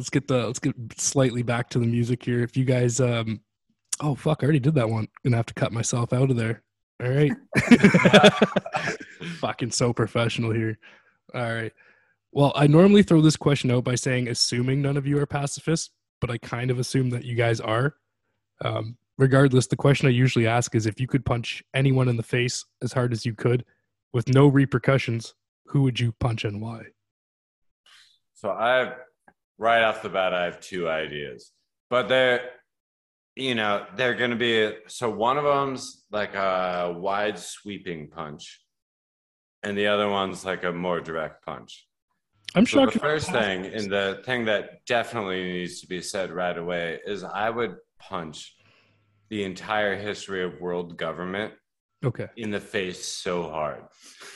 let's get the let's get slightly back to the music here. If you guys, um, oh fuck, I already did that one. Gonna have to cut myself out of there. All right, fucking so professional here. All right. Well, I normally throw this question out by saying, assuming none of you are pacifists, but I kind of assume that you guys are. Um, regardless, the question I usually ask is if you could punch anyone in the face as hard as you could with no repercussions, who would you punch and why? So I have right off the bat, I have two ideas, but they're, you know, they're going to be so one of them's like a wide sweeping punch, and the other one's like a more direct punch. I'm So shocked. the first thing, and the thing that definitely needs to be said right away, is I would punch the entire history of world government Okay. in the face so hard.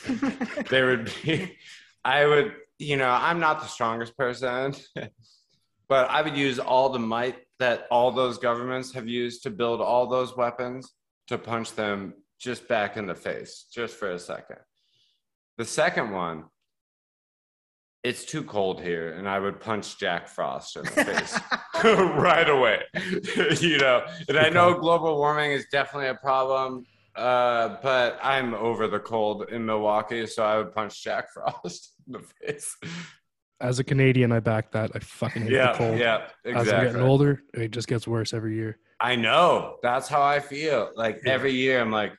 there would be, I would, you know, I'm not the strongest person, but I would use all the might that all those governments have used to build all those weapons to punch them just back in the face, just for a second. The second one, it's too cold here, and I would punch Jack Frost in the face right away. you know, and I know global warming is definitely a problem, uh, but I'm over the cold in Milwaukee, so I would punch Jack Frost in the face. As a Canadian, I back that. I fucking hate the cold. yeah, exactly. As I'm getting older, it just gets worse every year. I know. That's how I feel. Like Yeah. every year, I'm like,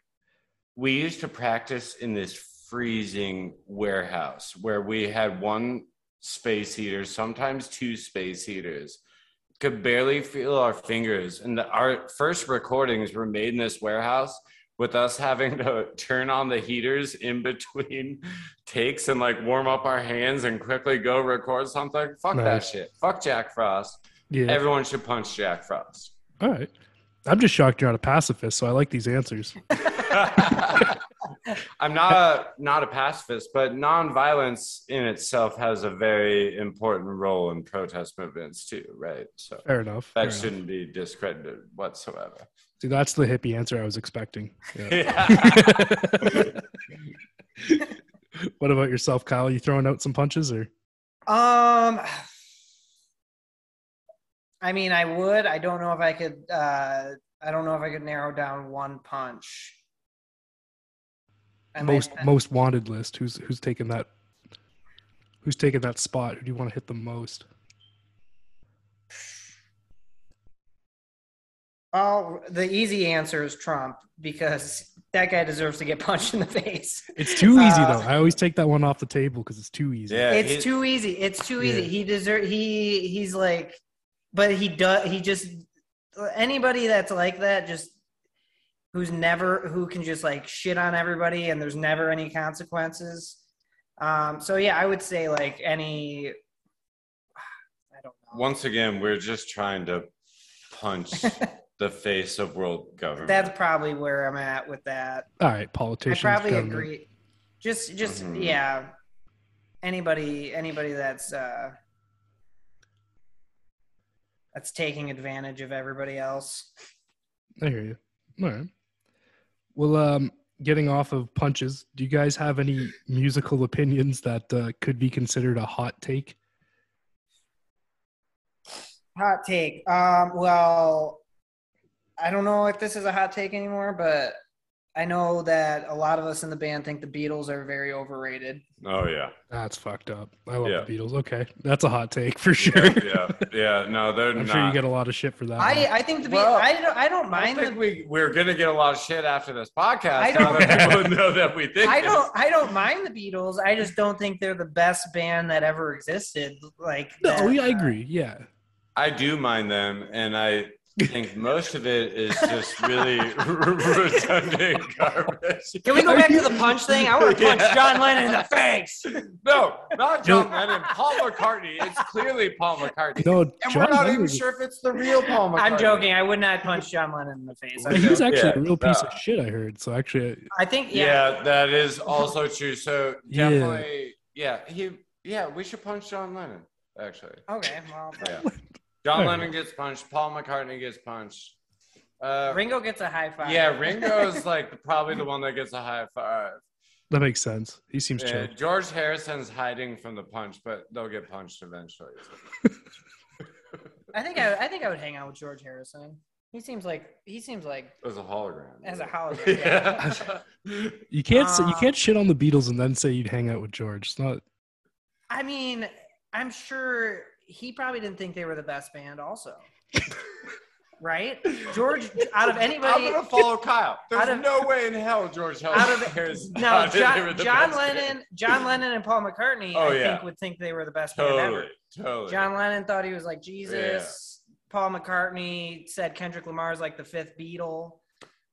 we used to practice in this freezing warehouse where we had one space heater, sometimes two space heaters. Could barely feel our fingers. And the, our first recordings were made in this warehouse with us having to turn on the heaters in between takes and like warm up our hands and quickly go record something. Fuck that shit. Fuck Jack Frost. Yeah. Everyone should punch Jack Frost. All right. I'm just shocked you're not a pacifist, so I like these answers. I'm not a not a pacifist, but nonviolence in itself has a very important role in protest movements too, right? So Fair enough. that enough. shouldn't be discredited whatsoever. See, that's the hippie answer I was expecting. Yeah. Yeah. what about yourself, Kyle? You throwing out some punches or? Um, I mean, I would. I don't know if I could. Uh, I don't know if I could narrow down one punch. I might- most most wanted list. Who's who's taking that? Who's taking that spot? Who do you want to hit the most? Well, the easy answer is Trump because that guy deserves to get punched in the face. It's too easy Uh, though. I always take that one off the table because it's too easy. Yeah, it's he- too easy. It's too easy. Yeah. He deserve. He he's like, but he does. He just anybody that's like that just who's never who can just like shit on everybody and there's never any consequences. Um. So yeah, I would say like any. I don't know. Once again, we're just trying to punch the face of world government. That's probably where I'm at with that. All right, politicians. I probably government. agree. Just, just Mhm. yeah. Anybody, anybody that's uh that's taking advantage of everybody else. I hear you. All right. Well, um, getting off of punches, do you guys have any musical opinions that uh, could be considered a hot take? Hot take. Um, well, I don't know if this is a hot take anymore, but I know that a lot of us in the band think the Beatles are very overrated. oh yeah, That's fucked up. I love Yeah. the Beatles. Okay, that's a hot take for sure. yeah, yeah. No, they're I'm not. sure you get a lot of shit for that. I, one. I think the Beatles. Well, I don't. I don't I mind think the. we we're gonna get a lot of shit after this podcast. I don't- that know that we think. I don't. I don't mind the Beatles. I just don't think they're the best band that ever existed. Like no, that, yeah, I uh, agree. Yeah, I do mind them, and I think most of it is just really redundant garbage. Can we go back to the punch thing? I want to punch Yeah. John Lennon in the face. No, not John Lennon. Paul McCartney. It's clearly Paul McCartney. no, And John we're not Lennon even sure if it's the real Paul McCartney. I'm joking. I would not punch John Lennon in the face. I, He was actually Yeah, a real piece no. of shit. I heard. So actually, I think yeah. Yeah, that is also true. So Yeah. definitely, yeah, he, yeah, we should punch John Lennon. Actually, Okay. Well, yeah. John Alright. Lennon gets punched. Paul McCartney gets punched. Uh, Ringo gets a high five. yeah, Ringo's like probably the one that gets a high five. that makes sense. He seems Yeah, chill. George Harrison's hiding from the punch, but they'll get punched eventually. I think I, I think I would hang out with George Harrison. He seems like he seems like As a hologram. As a hologram, yeah. You can't say, you Uh, can't shit on the Beatles and then say you'd hang out with George. It's not. I mean, I'm sure he probably didn't think they were the best band, also. right? George, out of anybody, I'm gonna follow Kyle. There's of- no way in hell George out of Harrison. no, thought John, the John best Lennon, band. John Lennon and Paul McCartney, Oh, I yeah. think would think they were the best band ever. Totally, totally. John Lennon thought he was like Jesus. Paul McCartney said Kendrick Lamar is like the fifth Beatle.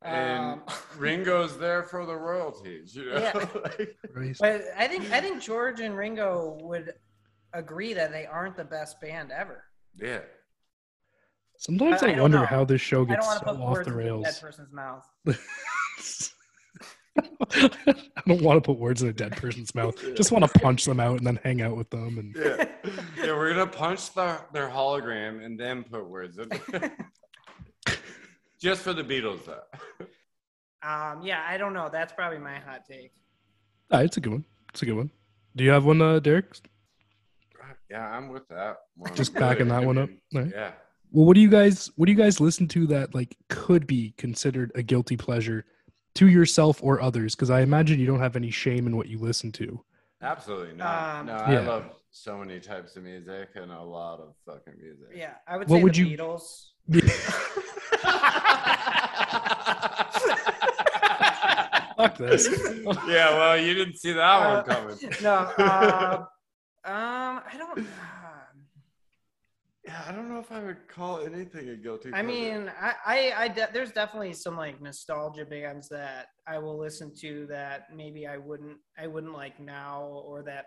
and Um, Ringo's there for the royalties. You know? Yeah. Like- but I think I think George and Ringo would agree that they aren't the best band ever. yeah. Sometimes I- I, I don't wonder know. how this show I don't gets want so to put off words the in a dead rails. person's mouth. I don't want to put words in a dead person's mouth. Just want to punch them out and then hang out with them. And Yeah. yeah, we're gonna punch the, their hologram and then put words in. Just for the Beatles, though. Um, yeah, I don't know. That's probably my hot take. Ah, it's a good one. It's a good one. Do you have one, uh, Derek? Yeah, I'm with that. One. Just backing that one up. mean, All right. Yeah. Well, what do you guys what do you guys listen to that like could be considered a guilty pleasure to yourself or others? Because I imagine you don't have any shame in what you listen to. Absolutely not. Um, no, I Yeah. love so many types of music and a lot of fucking music. Yeah, I would What say would the you- Beatles. Fuck this. yeah, well, you didn't see that Uh, one coming. No, uh, um, I don't. uh, Yeah, I don't know if I would call anything a guilty. I pleasure. mean, I, I, I de- there's definitely some like nostalgia bands that I will listen to that maybe I wouldn't, I wouldn't like now, or that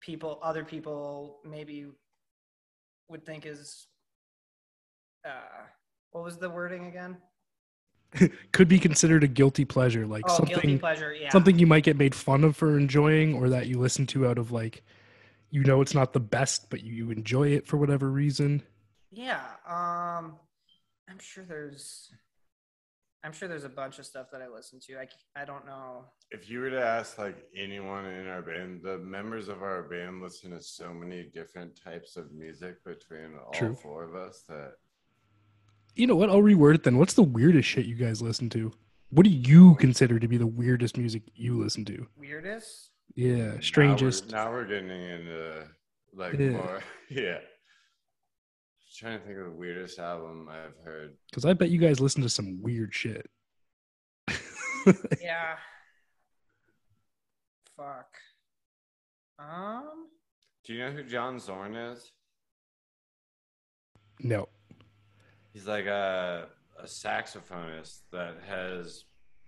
people, other people maybe would think is, uh, what was the wording again? could be considered a guilty pleasure, like Oh, guilty something pleasure. Yeah. something you might get made fun of for enjoying, or that you listen to out of like, you know, it's not the best, but you enjoy it for whatever reason. Yeah. Um, I'm sure there's, I'm sure there's a bunch of stuff that I listen to. I, I don't know. if you were to ask like anyone in our band, the members of our band listen to so many different types of music between all True. four of us that You know what? I'll reword it then. What's the weirdest shit you guys listen to? What do you consider to be the weirdest music you listen to? Weirdest. Yeah, strangest. Now we're, now we're getting into like Yeah. more, yeah. trying to think of the weirdest album I've heard. Because I bet you guys listen to some weird shit. Yeah. Fuck. Um. Do you know who John Zorn is? no. He's like a, a saxophonist that has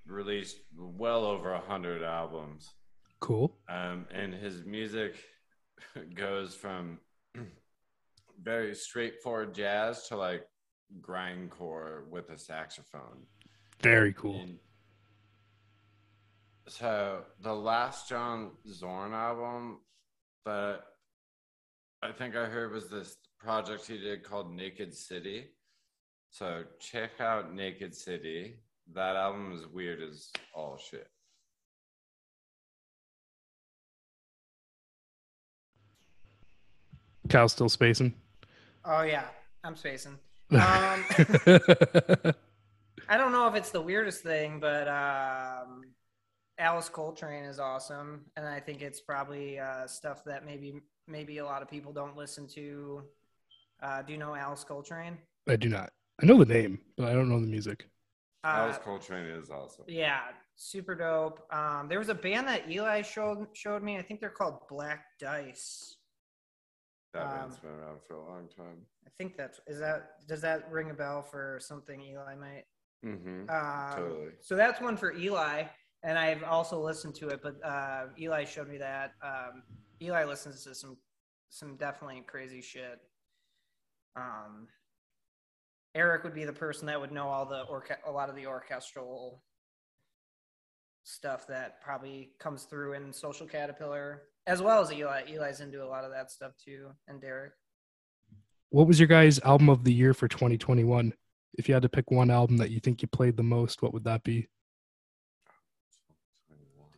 released well over a hundred albums. Cool. Um, and his music goes from very straightforward jazz to like grindcore with a saxophone. Very cool. And so the last John Zorn album that I think I heard was this project he did called Naked City. So check out Naked City. That album is weird as all shit. Cal's still spacing. Oh yeah, I'm spacing. Um, I don't know if it's the weirdest thing, but um, Alice Coltrane is awesome, and I think it's probably uh, stuff that maybe maybe a lot of people don't listen to. Uh, do you know Alice Coltrane? I do not. I know the name, but I don't know the music. Uh, Alice Coltrane is awesome. Yeah, super dope. Um, there was a band that Eli showed showed me. I think they're called Black Dice. That um, band's been around for a long time. I think that's is that does that ring a bell for something Eli might? Mm-hmm. Um, Totally. So that's one for Eli, and I've also listened to it. But uh, Eli showed me that. Um, Eli listens to some some definitely crazy shit. Um, Eric would be the person that would know all the orche- a lot of the orchestral stuff that probably comes through in Social Caterpillar, as well as Eli. Eli's into a lot of that stuff too, and Derek. What was your guys' album of the year for 2021? If you had to pick one album that you think you played the most, what would that be?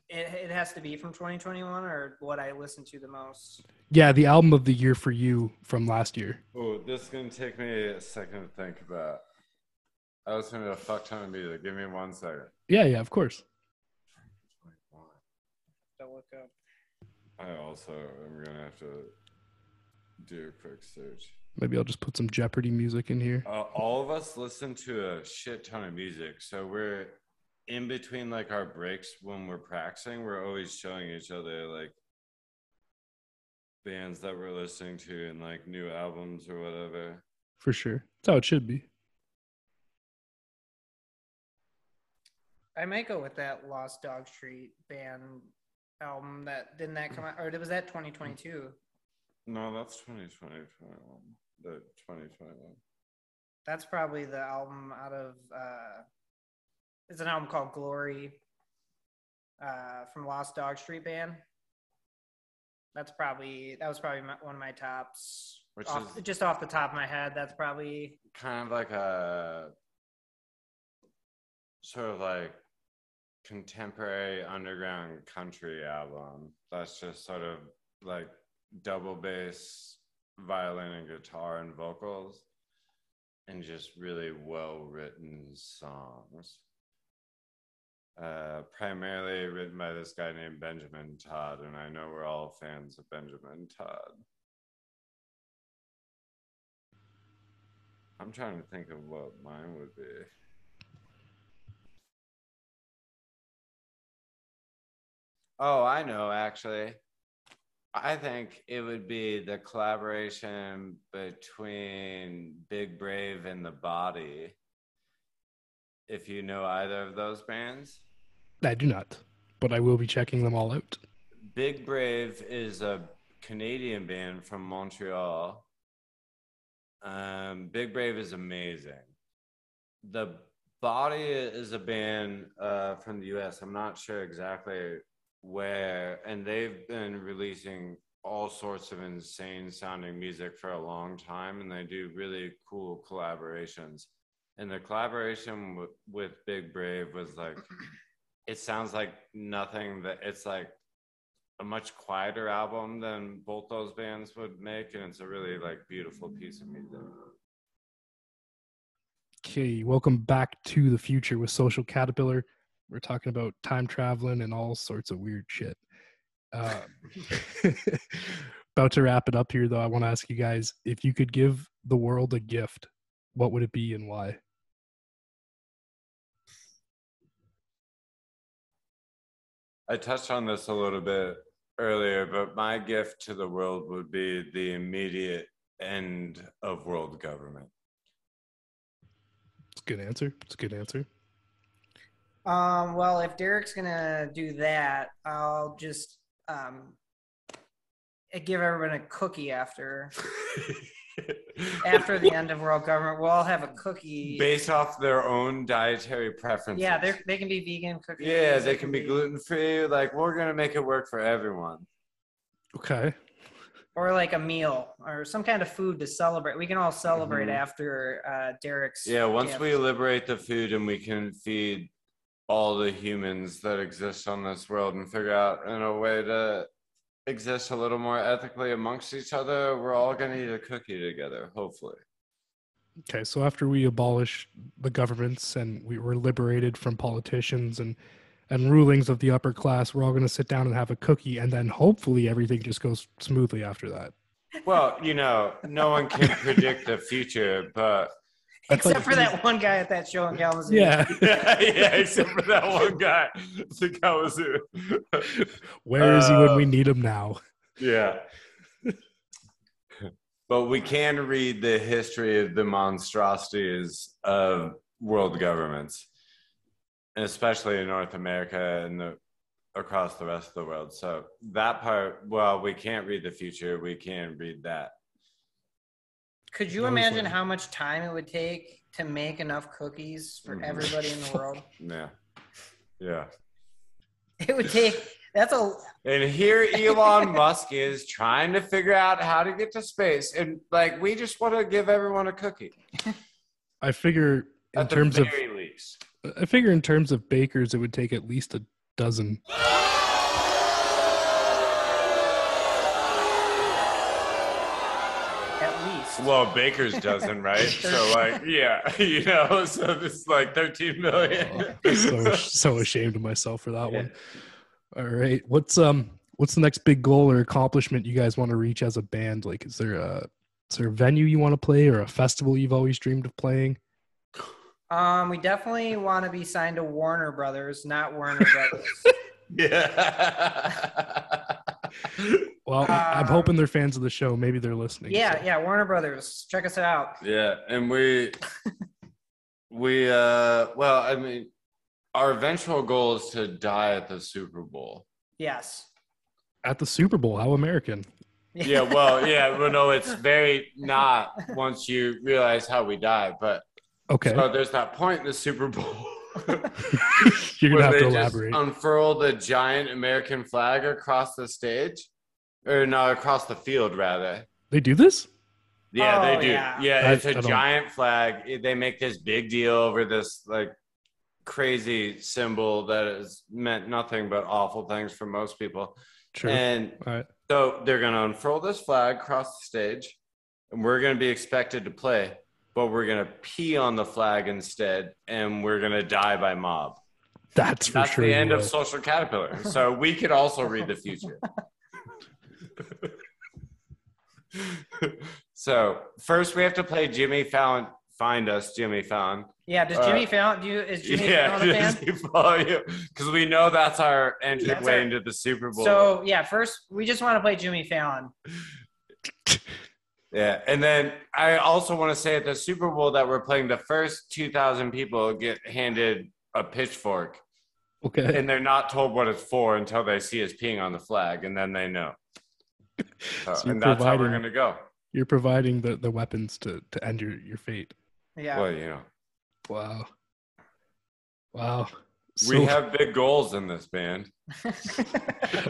It, it has to be from 2021 or what I listened to the most. Yeah, the album of the year for you from last year. Oh, this is gonna take me a second to think about. I was gonna a fuck ton of music. Give me one second. Yeah, yeah, of course. To look up. I also am gonna have to do a quick search. Maybe I'll just put some Jeopardy music in here. Uh, all of us listen to a shit ton of music, so we're in between like our breaks when we're practicing. We're always showing each other like bands that we're listening to and like new albums or whatever. For sure. That's how it should be. I might go with that Lost Dog Street band album. That didn't that come out, or was that 2022? No, that's 2020, 21. The 2021. That's probably the album out of. uh It's an album called Glory, uh, from Lost Dog Street band. That's probably that was probably my, one of my tops. Which Off- is- just off the top of my head, that's probably kind of like a sort of like contemporary underground country album that's just sort of like double bass violin and guitar and vocals and just really well written songs uh, primarily written by this guy named benjamin todd and i know we're all fans of benjamin todd I'm trying to think of what mine would be. Oh, I know actually. I think it would be the collaboration between Big Brave and The Body. If you know either of those bands. I do not, but I will be checking them all out. Big Brave is a Canadian band from Montreal. Um, Big Brave is amazing. The Body is a band uh, from the US. I'm not sure exactly where, and they've been releasing all sorts of insane sounding music for a long time, and they do really cool collaborations. And the collaboration w- with Big Brave was like, it sounds like nothing that it's like a much quieter album than both those bands would make, and it's a really like beautiful piece of music. Okay, welcome back to the future with Social Caterpillar. We're talking about time traveling and all sorts of weird shit. Uh, about to wrap it up here, though. I want to ask you guys if you could give the world a gift, what would it be and why? I touched on this a little bit earlier, but my gift to the world would be the immediate end of world government. It's a good answer. It's a good answer. Um, well, if Derek's gonna do that, I'll just um, give everyone a cookie after after the end of world government. We'll all have a cookie. Based off their own dietary preferences. yeah, they they can be vegan cookies. Yeah, they can be gluten free. Like we're gonna make it work for everyone. Okay. or like a meal or some kind of food to celebrate. We can all celebrate Mhm. after uh, Derek's. Yeah, once gift. we liberate the food and we can feed all the humans that exist on this world and figure out in a way to exist a little more ethically amongst each other, we're all gonna eat a cookie together, hopefully. Okay, so after we abolish the governments and we were liberated from politicians and and rulings of the upper class, we're all going to sit down and have a cookie, and then hopefully everything just goes smoothly after that. Well, you know, no one can predict the future, but Except like- for that one guy at that show in Kalamazoo. Yeah. yeah, except for that one guy, the Kawazu. Where is he when we Uh, need him now? Yeah. but we can read the history of the monstrosities of world governments, and especially in North America and the, across the rest of the world. So that part, well, we can't read the future. We can read that. Could you imagine like- how much time it would take to make enough cookies for Mhm. everybody in the world? Yeah. Yeah. It would take. That's a. And here Elon Musk is trying to figure out how to get to space. And like, we just want to give everyone a cookie. I figure in At the terms of least. I figure in terms of bakers, it would take at least a dozen. Well, Baker's doesn't, right? So like, yeah, you know, so it's like 13 million. so so ashamed of myself for that one. All right, what's um what's the next big goal or accomplishment you guys want to reach as a band? Like, is there a is there a venue you want to play or a festival you've always dreamed of playing? Um, we definitely want to be signed to Warner Brothers, not Warner Brothers. yeah. Well, I'm Um, hoping they're fans of the show. Maybe they're listening. yeah, so- yeah, Warner Brothers. Check us out. yeah, and we we uh well, I mean, our eventual goal is to die at the Super Bowl. Yes. At the Super Bowl, how American? Yeah, well, yeah, well, no, it's very not once you realize how we die, but Okay, so there's that point in the Super Bowl. you're gonna have to elaborate. unfurl the giant American flag across the stage, or no, across the field rather. they do this? Yeah, Oh, they do. yeah. Yeah, I- it's I a don't- giant flag. They make this big deal over this like crazy symbol that has meant nothing but awful things for most people. Sure. And All right. so they're going to unfurl this flag across the stage, and we're going to be expected to play, but we're going to pee on the flag instead, and we're going to die by mob. That's for That's sure. the you end of. Social Caterpillar. So we could also read the future. so first we have to play Jimmy Fallon. Find us, Jimmy Fallon. Yeah, does Uh, Jimmy Fallon do you is Jimmy yeah, Fallon a fan? follow you because we know that's our entryway That's our- into the Super Bowl. So yeah, first we just want to play Jimmy Fallon. Yeah, and then I also want to say at the Super Bowl that we're playing, the first two thousand people get handed a pitchfork, Okay. and they're not told what it's for until they see us peeing on the flag, and then they know. So, So you're and that's how we're providing- gonna go. You're providing the, the weapons to, to end your, your fate. Yeah. Well, you know, Wow. Wow. we have big goals in this band.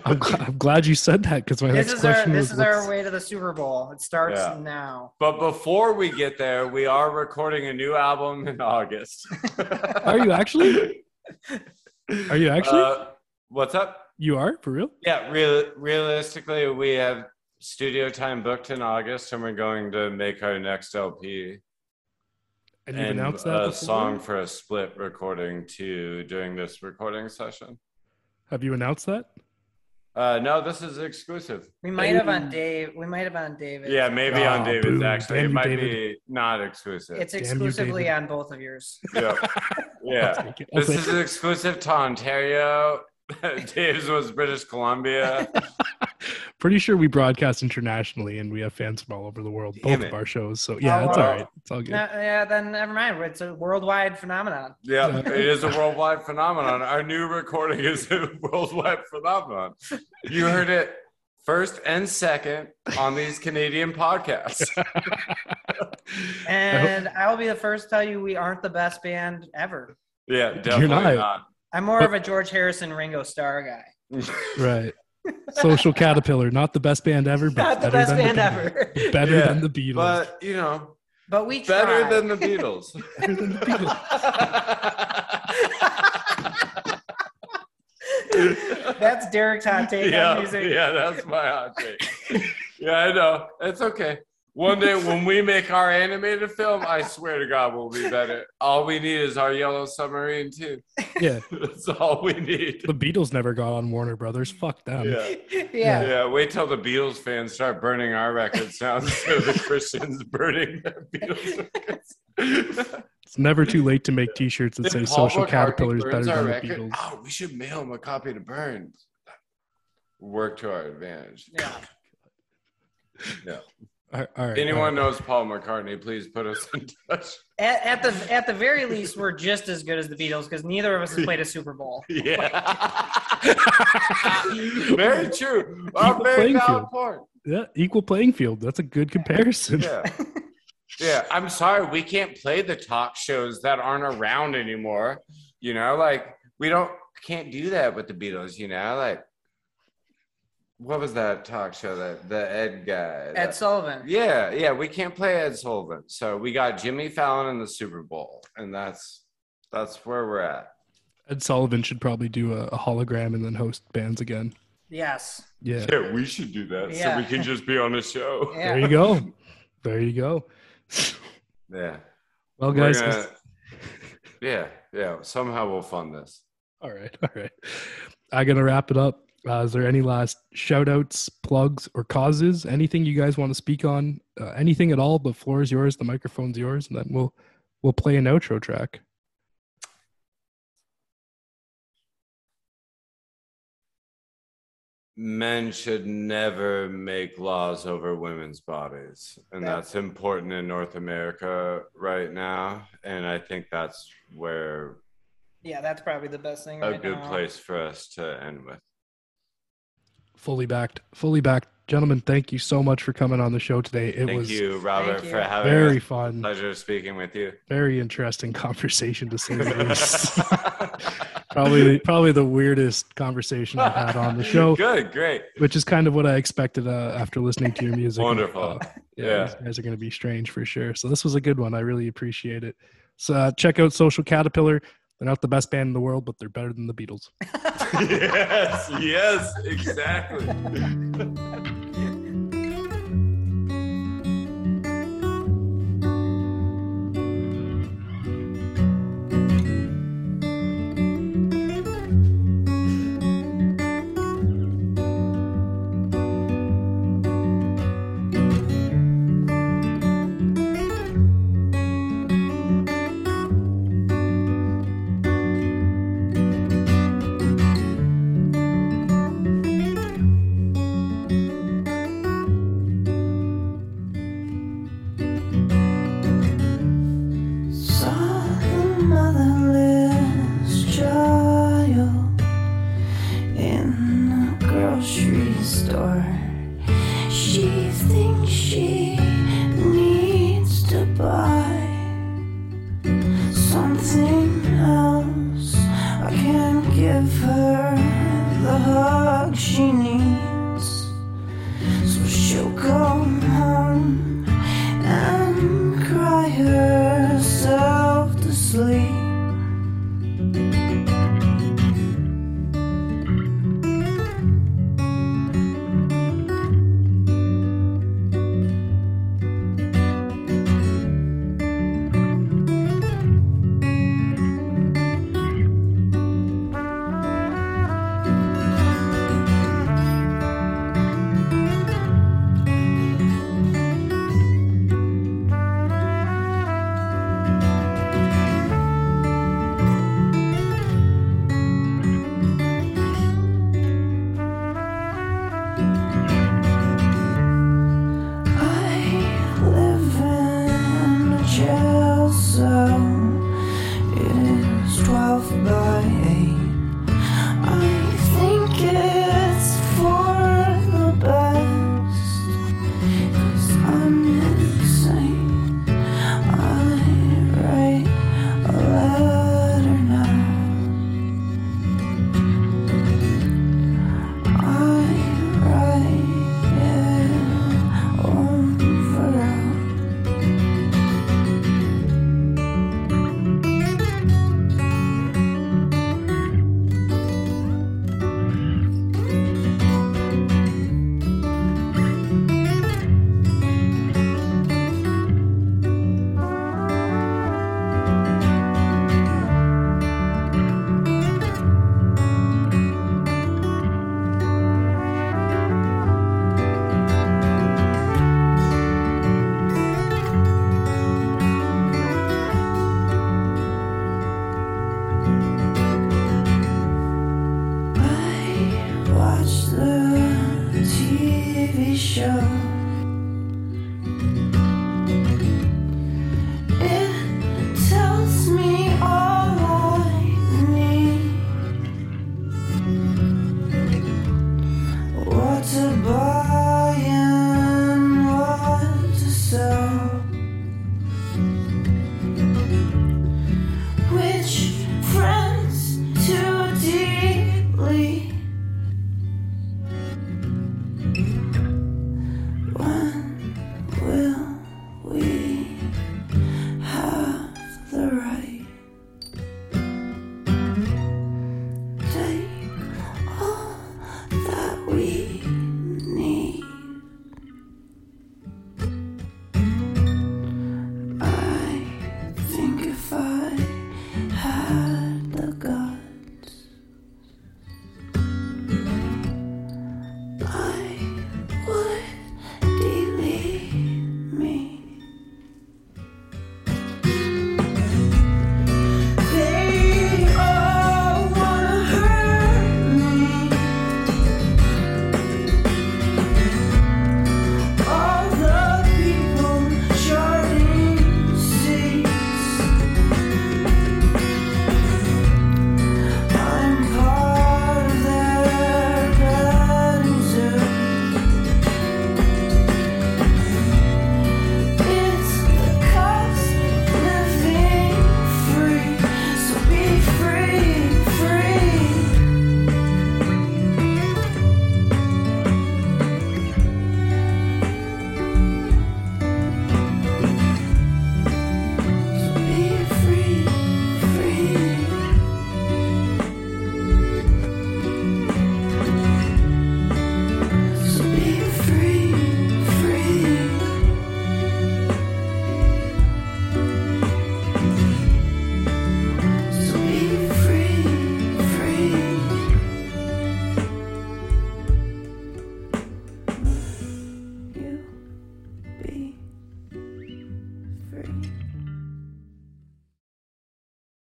I'm, gl- I'm glad you said that because my this next is our this was is our way to the Super Bowl. It starts Yeah. now. But before we get there, we are recording a new album in August. Are you actually? Are you actually? Uh, what's up? You are for real? Yeah, real, realistically, we have studio time booked in August, and we're going to make our next LP And you've and announced that a before? song for a split recording too during this recording session. Have you announced that? Uh, no, this is exclusive. We might have on Dave. We might have on David. Yeah, maybe on Oh, David's boom. actually. Damn It might David. be not exclusive. It's Damn you, exclusively on both of yours. yeah, yeah. take it. I'll This is exclusive to Ontario. Dave's was British Columbia. Pretty sure we broadcast internationally and we have fans from all over the world, Damn both it. of our shows. So oh, yeah, Oh, it's wow. all right. It's all good. No, yeah, then never mind. It's a worldwide phenomenon. Yeah, Yeah. it is a worldwide phenomenon. Our new recording is a worldwide phenomenon. You heard it first and second on these Canadian podcasts. And I will be the first to tell you we aren't the best band ever. Yeah, definitely not. not. I'm more of a George Harrison Ringo Starr guy. right. Social Caterpillar, not the best band ever, but Not the better best than band the, ever. Beatles. Better Yeah, than the Beatles. But you know, But we better than the Beatles. better than the Beatles. That's Derek's hot take yeah, on music. yeah, that's my hot take. yeah, I know. It's okay. One day when we make our animated film, I swear to God, we'll be better. All we need is our yellow submarine too. Yeah. That's all we need. The Beatles never got on Warner Brothers. Fuck them. Yeah. yeah. Yeah, wait till the Beatles fans start burning our records now instead of the Christians burning the Beatles records. It's never too late to make T-shirts that If say Paul "Social Caterpillars" better burns our than the Beatles." Oh, we should mail him a copy to burn. Work to our advantage. Yeah. Yeah. All right, all right, Anyone all right. knows Paul McCartney, please put us in touch. At, at the at the very least, we're just as good as the Beatles because neither of us has played a Super Bowl. Yeah. very true. Equal very playing valid field. point. Yeah, equal playing field. That's a good comparison. Yeah. Yeah. I'm sorry, we can't play the talk shows that aren't around anymore. You know, like we don't can't do that with the Beatles, you know, like what was that talk show that the Ed guy? Ed that- Sullivan. yeah, yeah, we can't play Ed Sullivan. So we got Jimmy Fallon in the Super Bowl, and that's that's where we're at. Ed Sullivan should probably do a, a hologram and then host bands again. Yes. Yeah, Yeah, we should do that Yeah. so we can just be on a show. Yeah. there you go. There you go. Yeah. Well, guys. gonna- yeah, yeah. Somehow we'll fund this. All right, all right. I'm gonna wrap it up. Uh, is there any last shout outs, plugs, or causes? Anything you guys want to speak on? Uh, anything at all? The floor is yours. The microphone's yours, and then we'll we'll play an outro track. Men should never make laws over women's bodies. And that's important in North America right now. And I think that's where Yeah, that's probably the best thing. a right good now. place for us to end with. Fully backed. Fully backed. Gentlemen, thank you so much for coming on the show today. It Thank was you, Robert, Thank for you. having very us. fun, Pleasure speaking with you. very interesting conversation to say the least. probably probably the weirdest conversation I've had on the show. Good, great. which is kind of what I expected uh, after listening to your music. Wonderful. Uh, yeah, Yeah. these guys are going to be strange for sure. So this was a good one. I really appreciate it. So uh, check out Social Caterpillar. They're not the best band in the world, but they're better than the Beatles. yes, yes, exactly.